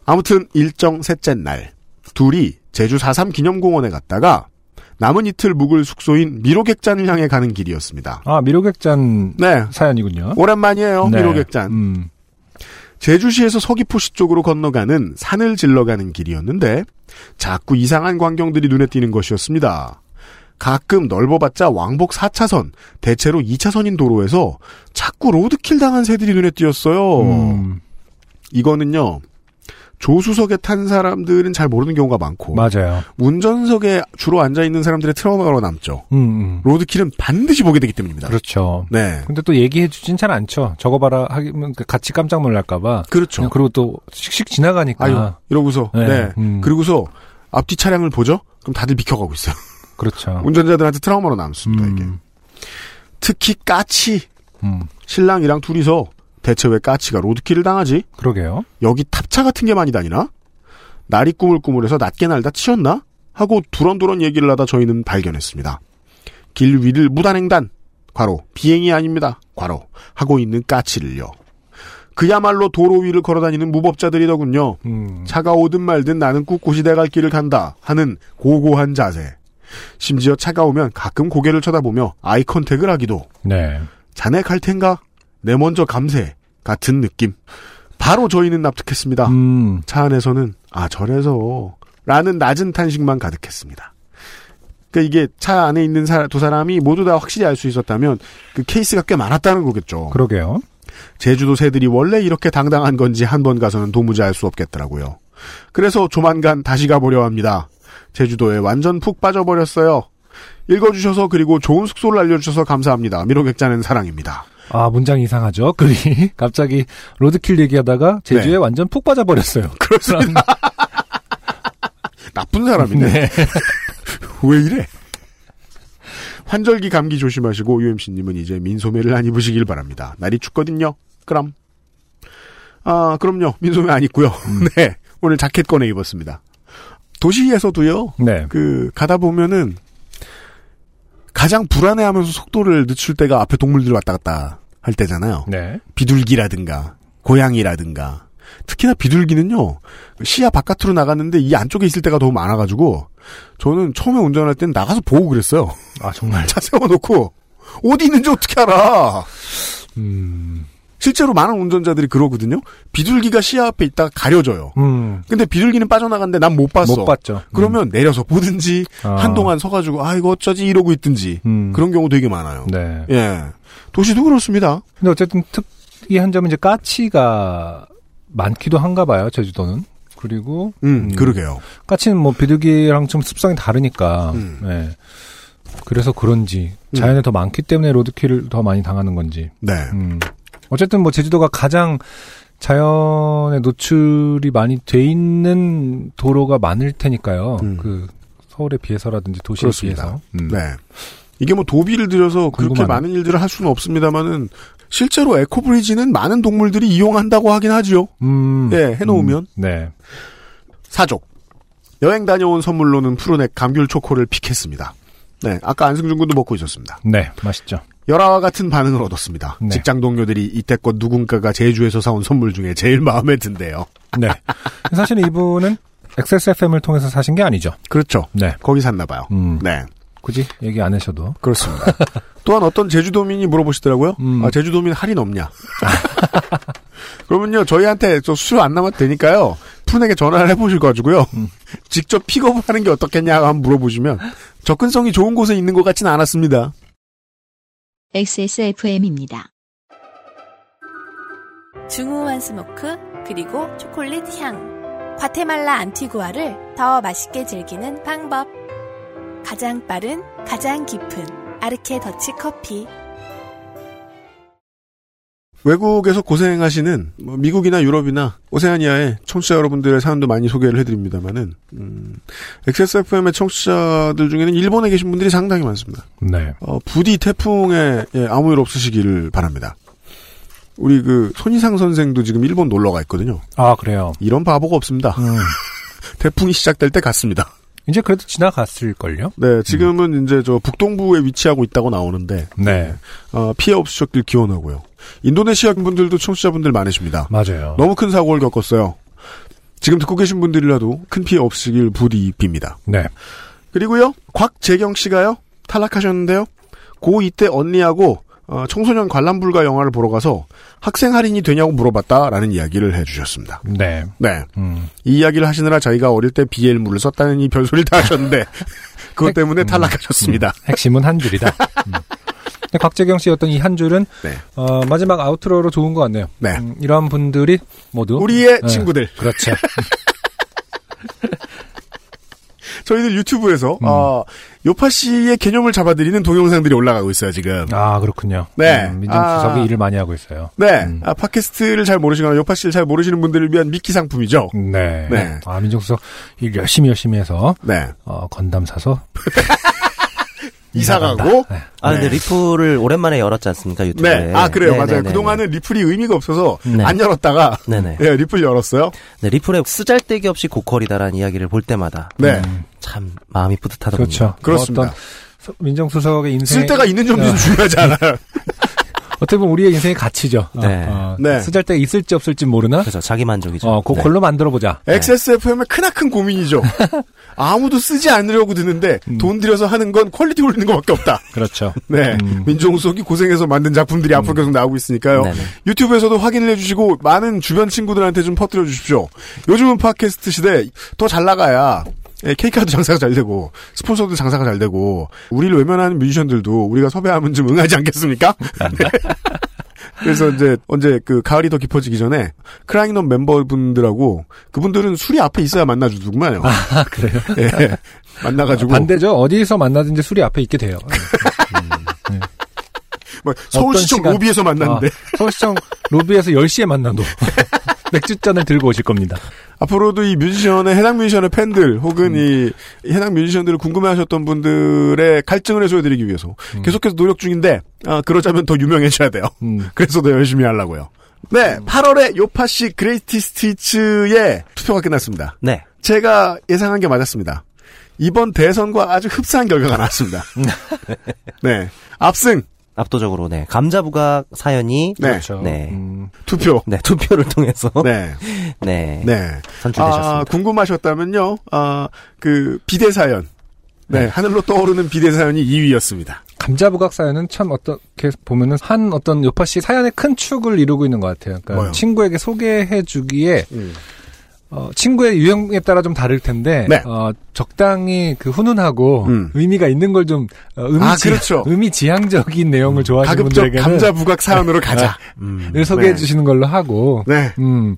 아무튼 일정 셋째 날 둘이 제주 4.3 기념공원에 갔다가 남은 이틀 묵을 숙소인 미로객잔을 향해 가는 길이었습니다. 아, 미로객잔 네. 사연이군요. 오랜만이에요. 네. 미로객잔. 음, 제주시에서 서귀포시 쪽으로 건너가는 산을 질러가는 길이었는데 자꾸 이상한 광경들이 눈에 띄는 것이었습니다. 가끔 넓어봤자 왕복 4차선, 대체로 2차선인 도로에서 자꾸 로드킬 당한 새들이 눈에 띄었어요. 음, 이거는요. 조수석에 탄 사람들은 잘 모르는 경우가 많고 맞아요. 운전석에 주로 앉아 있는 사람들의 트라우마가 남죠. 음, 음. 로드킬은 반드시 보게 되기 때문입니다. 그렇죠. 네, 근데 또 얘기해 주진 잘 않죠. 저거 봐라 하면 같이 깜짝 놀랄까봐. 그렇죠. 그리고 또 씩씩 지나가니까. 아유, 이러고서 네. 네, 음. 그리고서 앞뒤 차량을 보죠. 그럼 다들 비켜가고 있어요. 그렇죠. 운전자들한테 트라우마로 남습니다. 이게 음, 특히 까치 음, 신랑이랑 둘이서 대체 왜 까치가 로드킬을 당하지? 그러게요. 여기 탑차 같은 게 많이 다니나? 날이 꾸물꾸물해서 낮게 날다 치였나? 하고 두런두런 얘기를 하다 저희는 발견했습니다. 길 위를 무단횡단, 과로, 비행이 아닙니다, 과로, 하고 있는 까치를요. 그야말로 도로 위를 걸어다니는 무법자들이더군요. 음. 차가 오든 말든 나는 꿋꿋이 내 갈 길을 간다 하는 고고한 자세. 심지어 차가 오면 가끔 고개를 쳐다보며 eye contact을 하기도. 네. 자네 갈 텐가? 내 먼저 감세. 같은 느낌. 바로 저희는 납득했습니다. 음. 차 안에서는 아 저래서 라는 낮은 탄식만 가득했습니다. 그러니까 이게 차 안에 있는 사- 두 사람이 모두 다 확실히 알 수 있었다면 그 케이스가 꽤 많았다는 거겠죠. 그러게요. 제주도 새들이 원래 이렇게 당당한 건지 한 번 가서는 도무지 알 수 없겠더라고요. 그래서 조만간 다시 가보려 합니다. 제주도에 완전 푹 빠져버렸어요. 읽어주셔서 그리고 좋은 숙소를 알려주셔서 감사합니다. 미로객자는 사랑입니다. 아, 문장이 이상하죠? 글이. 갑자기 로드킬 얘기하다가 제주에 네. 완전 푹 빠져버렸어요. 그렇습니다. 나쁜 사람이네. 네. 왜 이래? 환절기 감기 조심하시고 UMC님은 이제 민소매를 안 입으시길 바랍니다. 날이 춥거든요. 그럼. 아, 그럼요. 민소매 안 입고요. 네. 오늘 자켓 꺼내 입었습니다. 도시에서도요. 네. 그 가다 보면은 가장 불안해하면서 속도를 늦출 때가 앞에 동물들이 왔다 갔다 할 때잖아요. 네. 비둘기라든가 고양이라든가 특히나 비둘기는요 시야 바깥으로 나갔는데 이 안쪽에 있을 때가 너무 많아가지고 저는 처음에 운전할 때는 나가서 보고 그랬어요. 아, 정말. 차 세워놓고 어디 있는지 어떻게 알아? 음. 실제로 많은 운전자들이 그러거든요. 비둘기가 시야 앞에 있다가 가려져요. 음. 근데 비둘기는 빠져나갔는데 난 못 봤어. 못 봤죠. 그러면 내려서 보든지 아. 한동안 서가지고 아 이거 어쩌지 이러고 있든지 음. 그런 경우 되게 많아요. 네. 예, 도시도 그렇습니다. 근데 어쨌든 특이한 점은 이제 까치가 많기도 한가 봐요, 제주도는. 그리고 음, 그러게요. 까치는 뭐 비둘기랑 좀 습성이 다르니까. 음. 네. 그래서 그런지 자연에 더 많기 때문에 로드킬을 더 많이 당하는 건지. 네. 음. 어쨌든 뭐 제주도가 가장 자연에 노출이 많이 돼 있는 도로가 많을 테니까요. 그 서울에 비해서라든지 도시에 음. 그렇습니다. 비해서. 음. 네. 이게 뭐 도비를 들여서 그렇게. 많은 일들을 할 수는 없습니다만은 실제로 에코브리지는 많은 동물들이 이용한다고 하긴 하죠. 음. 예, 해놓으면 음. 네. 사족. 여행 다녀온 선물로는 푸르넥 감귤 초코를 픽했습니다. 네, 아까 안승준 군도 먹고 있었습니다. 네, 맛있죠. 열화와 같은 반응을 얻었습니다. 네. 직장 동료들이 이때껏 누군가가 제주에서 사온 선물 중에 제일 마음에 든대요. 네. 사실 이분은 XSFM을 통해서 사신 게 아니죠. 그렇죠. 네. 거기 샀나 봐요. 음. 네. 굳이 얘기 안 하셔도. 그렇습니다. 또한 어떤 제주도민이 물어보시더라고요. 음. 아, 제주도민 할인 없냐? 그러면요, 저희한테 저 수수료 안 남아도 되니까요. 푸른에게 전화를 해보셔가지고요. 음. 직접 픽업을 하는 게 어떻겠냐 한번 물어보시면 접근성이 좋은 곳에 있는 것 같지는 않았습니다. XSFM입니다. 중후한 smoke 그리고 초콜릿 향. 과테말라 안티구아를 더 맛있게 즐기는 방법. 가장 빠른 가장 깊은 아르케 더치 커피 외국에서 고생하시는 뭐 미국이나 유럽이나 오세아니아의 청취자 여러분들의 사연도 많이 소개를 해드립니다만은 음, XSFM의 청취자들 중에는 일본에 계신 분들이 상당히 많습니다. 네. 어, 부디 태풍에 예, 아무 일 없으시기를 바랍니다. 우리 그 손희상 선생도 지금 일본 놀러 가 있거든요. 아, 그래요. 이런 바보가 없습니다. 음. 태풍이 시작될 때 갔습니다. 이제 그래도 지나갔을걸요? 네, 지금은 이제 저 북동부에 위치하고 있다고 나오는데 네. 어, 피해 없으셨길 기원하고요. 인도네시아 분들도 청취자분들 많으십니다. 맞아요. 너무 큰 사고를 겪었어요. 지금 듣고 계신 분들이라도 큰 피해 없으길 부디 빕니다. 네. 그리고요, 곽재경 씨가요, 탈락하셨는데요. 고2 때 언니하고 어, 청소년 관람 불가 영화를 보러 가서 학생 할인이 되냐고 물어봤다라는 이야기를 해주셨습니다. 네. 네. 음. 이 이야기를 하시느라 저희가 어릴 때 BL물을 썼다는 이 별소리를 다 하셨는데 그것 때문에 탈락하셨습니다. 핵심은 한 줄이다. 음. 곽재경 씨 어떤 이 한 줄은 네. 어, 마지막 아우트로로 좋은 것 같네요. 네. 음, 이런 분들이 모두 우리의 네. 친구들. 그렇죠. 저희들 유튜브에서 음. 어, 요파 씨의 개념을 잡아드리는 동영상들이 올라가고 있어요 지금. 아 그렇군요. 네. 음, 민정수석이 아. 일을 많이 하고 있어요. 네, 아, 팟캐스트를 잘 모르시거나 요파 씨를 잘 모르시는 분들을 위한 미끼 상품이죠. 네. 네. 아 민정수석 일 열심히 열심히 해서 네. 어, 건담 사서 이사 간다. 가고. 네. 아, 근데 네. 리플을 오랜만에 열었지 않습니까, 유튜브에. 네, 아 그래요, 네, 맞아요. 네, 네, 그동안은 리플이 의미가 없어서 네. 안 열었다가 네네. 네, 리플 열었어요. 네, 리플의 쓰잘데기 없이 고퀄이다라는 이야기를 볼 때마다 네, 참 마음이 뿌듯하더군요. 그렇죠. 그렇습니다. 민정수석의 인생 쓸 데가 있는 점도 어, 좀 중요하지 않아요. 어떻게 보면 우리의 인생의 가치죠. 네. 어, 어, 네. 쓰잘 데가 있을지 없을지 모르나? 그래서 자기 만족이죠. 어, 그걸로 만들어 보자. XSFM의 크나큰 고민이죠. 아무도 쓰지 않으려고 드는데 돈 들여서 하는 건 quality 올리는 것밖에 없다. 그렇죠. 네. 민종석이 고생해서 만든 작품들이 앞으로 계속 나오고 있으니까요. 네네. 유튜브에서도 확인을 해주시고 많은 주변 친구들한테 좀 퍼뜨려 주십시오. 요즘은 팟캐스트 시대 더 잘 나가야 예, 케이크도 장사가 잘 되고 스폰서도 장사가 잘 되고 우리를 외면하는 뮤지션들도 우리가 섭외하면 좀 응하지 않겠습니까? 네. 그래서 이제 언제 그 가을이 더 깊어지기 전에 크라잉넛 멤버분들하고 그분들은 술이 앞에 있어야 만나주더구만요. 아, 그래요? 예. 만나가지고 반대죠. 어디서 만나든지 술이 앞에 있게 돼요. 뭐 서울시청 시간- 로비에서 만났는데 아, 서울시청 로비에서 10시에 만나도 맥주잔을 들고 오실 겁니다. 앞으로도 이 뮤지션의 해당 뮤지션의 팬들 혹은 이 해당 뮤지션들을 궁금해하셨던 분들의 갈증을 해소해드리기 위해서 계속해서 노력 중인데 아, 그러자면 더 유명해져야 돼요. 그래서 더 열심히 하려고요. 네, 8월에 요파시 그레이티 스티츠의 투표가 끝났습니다. 네. 제가 예상한 게 맞았습니다. 이번 대선과 아주 흡사한 결과가 나왔습니다. 네, 압승 압도적으로 네 감자 부각 사연이 네. 그렇죠. 네. 투표. 네 투표를 통해서 네. 네. 네. 선출되셨습니다. 아, 궁금하셨다면요, 아, 그, 비대 사연. 네, 하늘로 떠오르는 비대 사연이 2위였습니다. 감자 부각 사연은 참 어떻게 보면은 한 어떤 요파 씨 사연의 큰 축을 이루고 있는 것 같아요. 그러니까 뭐요? 친구에게 소개해주기에 음. 어, 친구의 유형에 따라 좀 다를 텐데 네. 어, 적당히 그 훈훈하고 음. 의미가 있는 걸좀 어, 의미 아, 지- 그렇죠. 의미 지향적인 내용을 좋아하시는 분들에게는 감자 부각 사연으로 가자. 을 소개해 네. 주시는 걸로 하고 네. 음.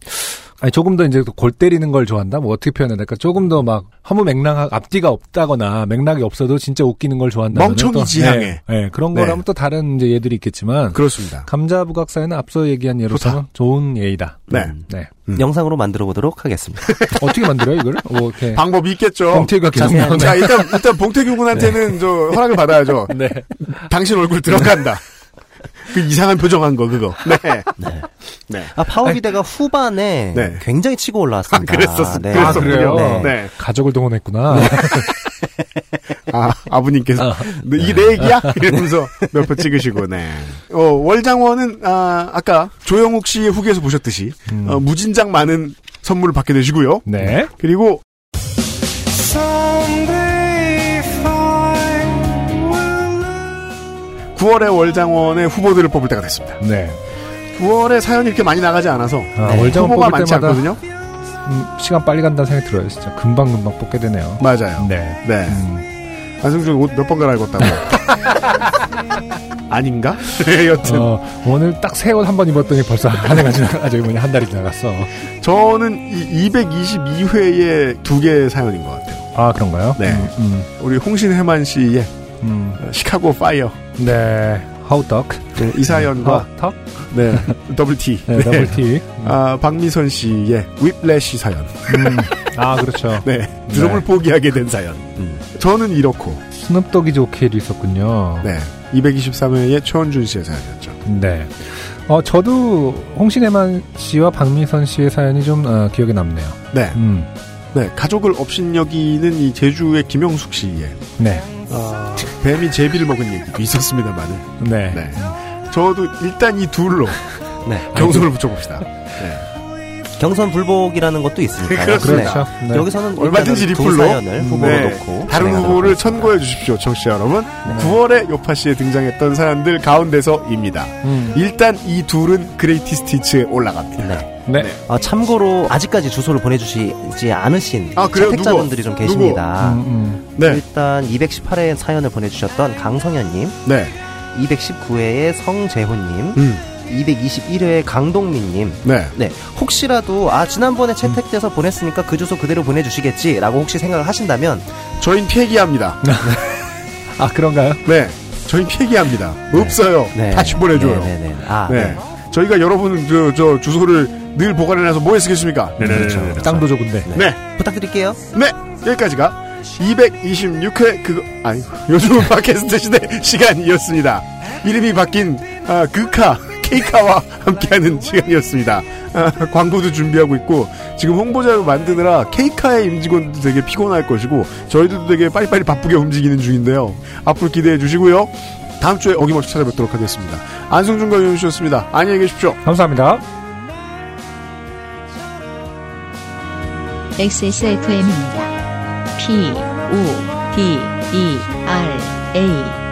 아니 조금 더 이제 골 때리는 걸 좋아한다. 뭐 어떻게 표현해야 될까? 조금 더 막 허무 맹랑 앞뒤가 없다거나 맥락이 없어도 진짜 웃기는 걸 좋아한다. 멍청이 지향에. 네, 네, 그런 네. 거라면 또 다른 이제 예들이 있겠지만 그렇습니다. 감자 부각사에는 앞서 얘기한 예로서는 좋은 예이다. 네. 네. 영상으로 만들어 보도록 하겠습니다. 어떻게 만들어요 이걸? 뭐 이렇게 방법이 있겠죠. 봉태규가 계속 나오네. 자, 일단, 일단 봉태규 군한테는 저 허락을 받아야죠. 네. 당신 얼굴 들어간다. 그 이상한 표정한 거, 그거. 네. 네. 아 파워비데가 후반에 네. 굉장히 치고 올라왔습니다. 아, 그랬었- 네. 그랬었군요. 그래요? 네. 네. 가족을 동원했구나. 아, 아버님께서. 아. 네, 이게 내 얘기야? 이러면서 몇 표 찍으시고, 네. 어, 월장원은, 아, 아까 조영욱 씨의 후기에서 보셨듯이, 어, 무진장 많은 선물을 받게 되시고요. 네. 그리고 9월에 월장원의 후보들을 뽑을 때가 됐습니다. 네. 9월에 사연이 이렇게 많이 나가지 않아서 아, 네. 월장원 후보가 많지 때마다 않거든요. 음, 시간 빨리 간다는 생각이 들어요. 진짜 금방 금방 뽑게 되네요. 맞아요. 네. 네. 음. 안승준 옷 몇 번 갈아입었다고. 아닌가? 네, 여튼. 어, 오늘 딱 새 옷 한 번 입었더니 벌써 한 해가 지나가지고 뭐냐 한 달이 지나갔어. 저는 이 222회의 두 개의 사연인 것 같아요. 아 그런가요? 네. 음, 음, 우리 홍신해만 씨의 음. 시카고 파이어. 네. 하우떡. 네, 이 사연과, 턱. 네, double T. 네, double T. 아, 박미선 씨의 whiplash 사연. 음. 아 그렇죠. 네, 드럼을 네. 포기하게 된 사연. 저는 이렇고, 스눕독이 좋게도 있었군요. 네, 223회의 최원준 씨의 사연이었죠. 네. 어 저도 홍신혜만 씨와 박미선 씨의 사연이 좀 어, 기억에 남네요. 네, 음. 네, 가족을 업신여기는 이 제주의 김영숙 씨의 네. 아, 뱀이 제비를 먹은 얘기도 있었습니다만은. 네. 네. 저도 일단 이 둘로 네. 경선을 붙여봅시다. 네. 경선 불복이라는 것도 있으니까요. 그렇죠. 네. 여기서는 얼마든지 리플로 사연을 후보로 네. 놓고 다른 후보를. 천거해 주십시오, 청취자 여러분. 9월에 요파 씨에 등장했던 사연들 가운데서입니다. 음. 일단 이 둘은 greatest hits에 올라갑니다. 네. 네. 아, 참고로 아직까지 주소를 보내주시지 않으신 아, 그래요? 채택자분들이 좀 누구? 계십니다. 음, 음. 네, 일단 218회 사연을 보내주셨던 강성현님, 네, 219회의 성재훈님, 음, 221회의 강동민님. 네. 네, 혹시라도 아 지난번에 채택돼서 보냈으니까 그 주소 그대로 보내주시겠지라고 혹시 생각을 하신다면 저희는 폐기합니다. 아 그런가요? 네, 저희 폐기합니다. 없어요. 네. 다시 보내줘요. 네, 네, 네. 아, 네. 네. 저희가 여러분 저, 저 주소를 늘 보관해놔서 뭐 했겠습니까? 그렇죠. 땅도 좁은데. 네. 부탁드릴게요. 네, 여기까지가 226회 그거 아니 요즘 팟캐스트 시대 시간이었습니다. 이름이 바뀐 아, 그카 케이카와 함께하는 시간이었습니다. 아, 광고도 준비하고 있고 지금 홍보자료 만드느라 케이카의 임직원도 되게 피곤할 것이고 저희들도 되게 빨리빨리 바쁘게 움직이는 중인데요. 앞으로 기대해 주시고요. 다음 주에 어김없이 찾아뵙도록 하겠습니다. 안승준과 윤수였습니다. 안녕히 계십시오. 감사합니다. XSFM입니다. P, O, D, E, R, A.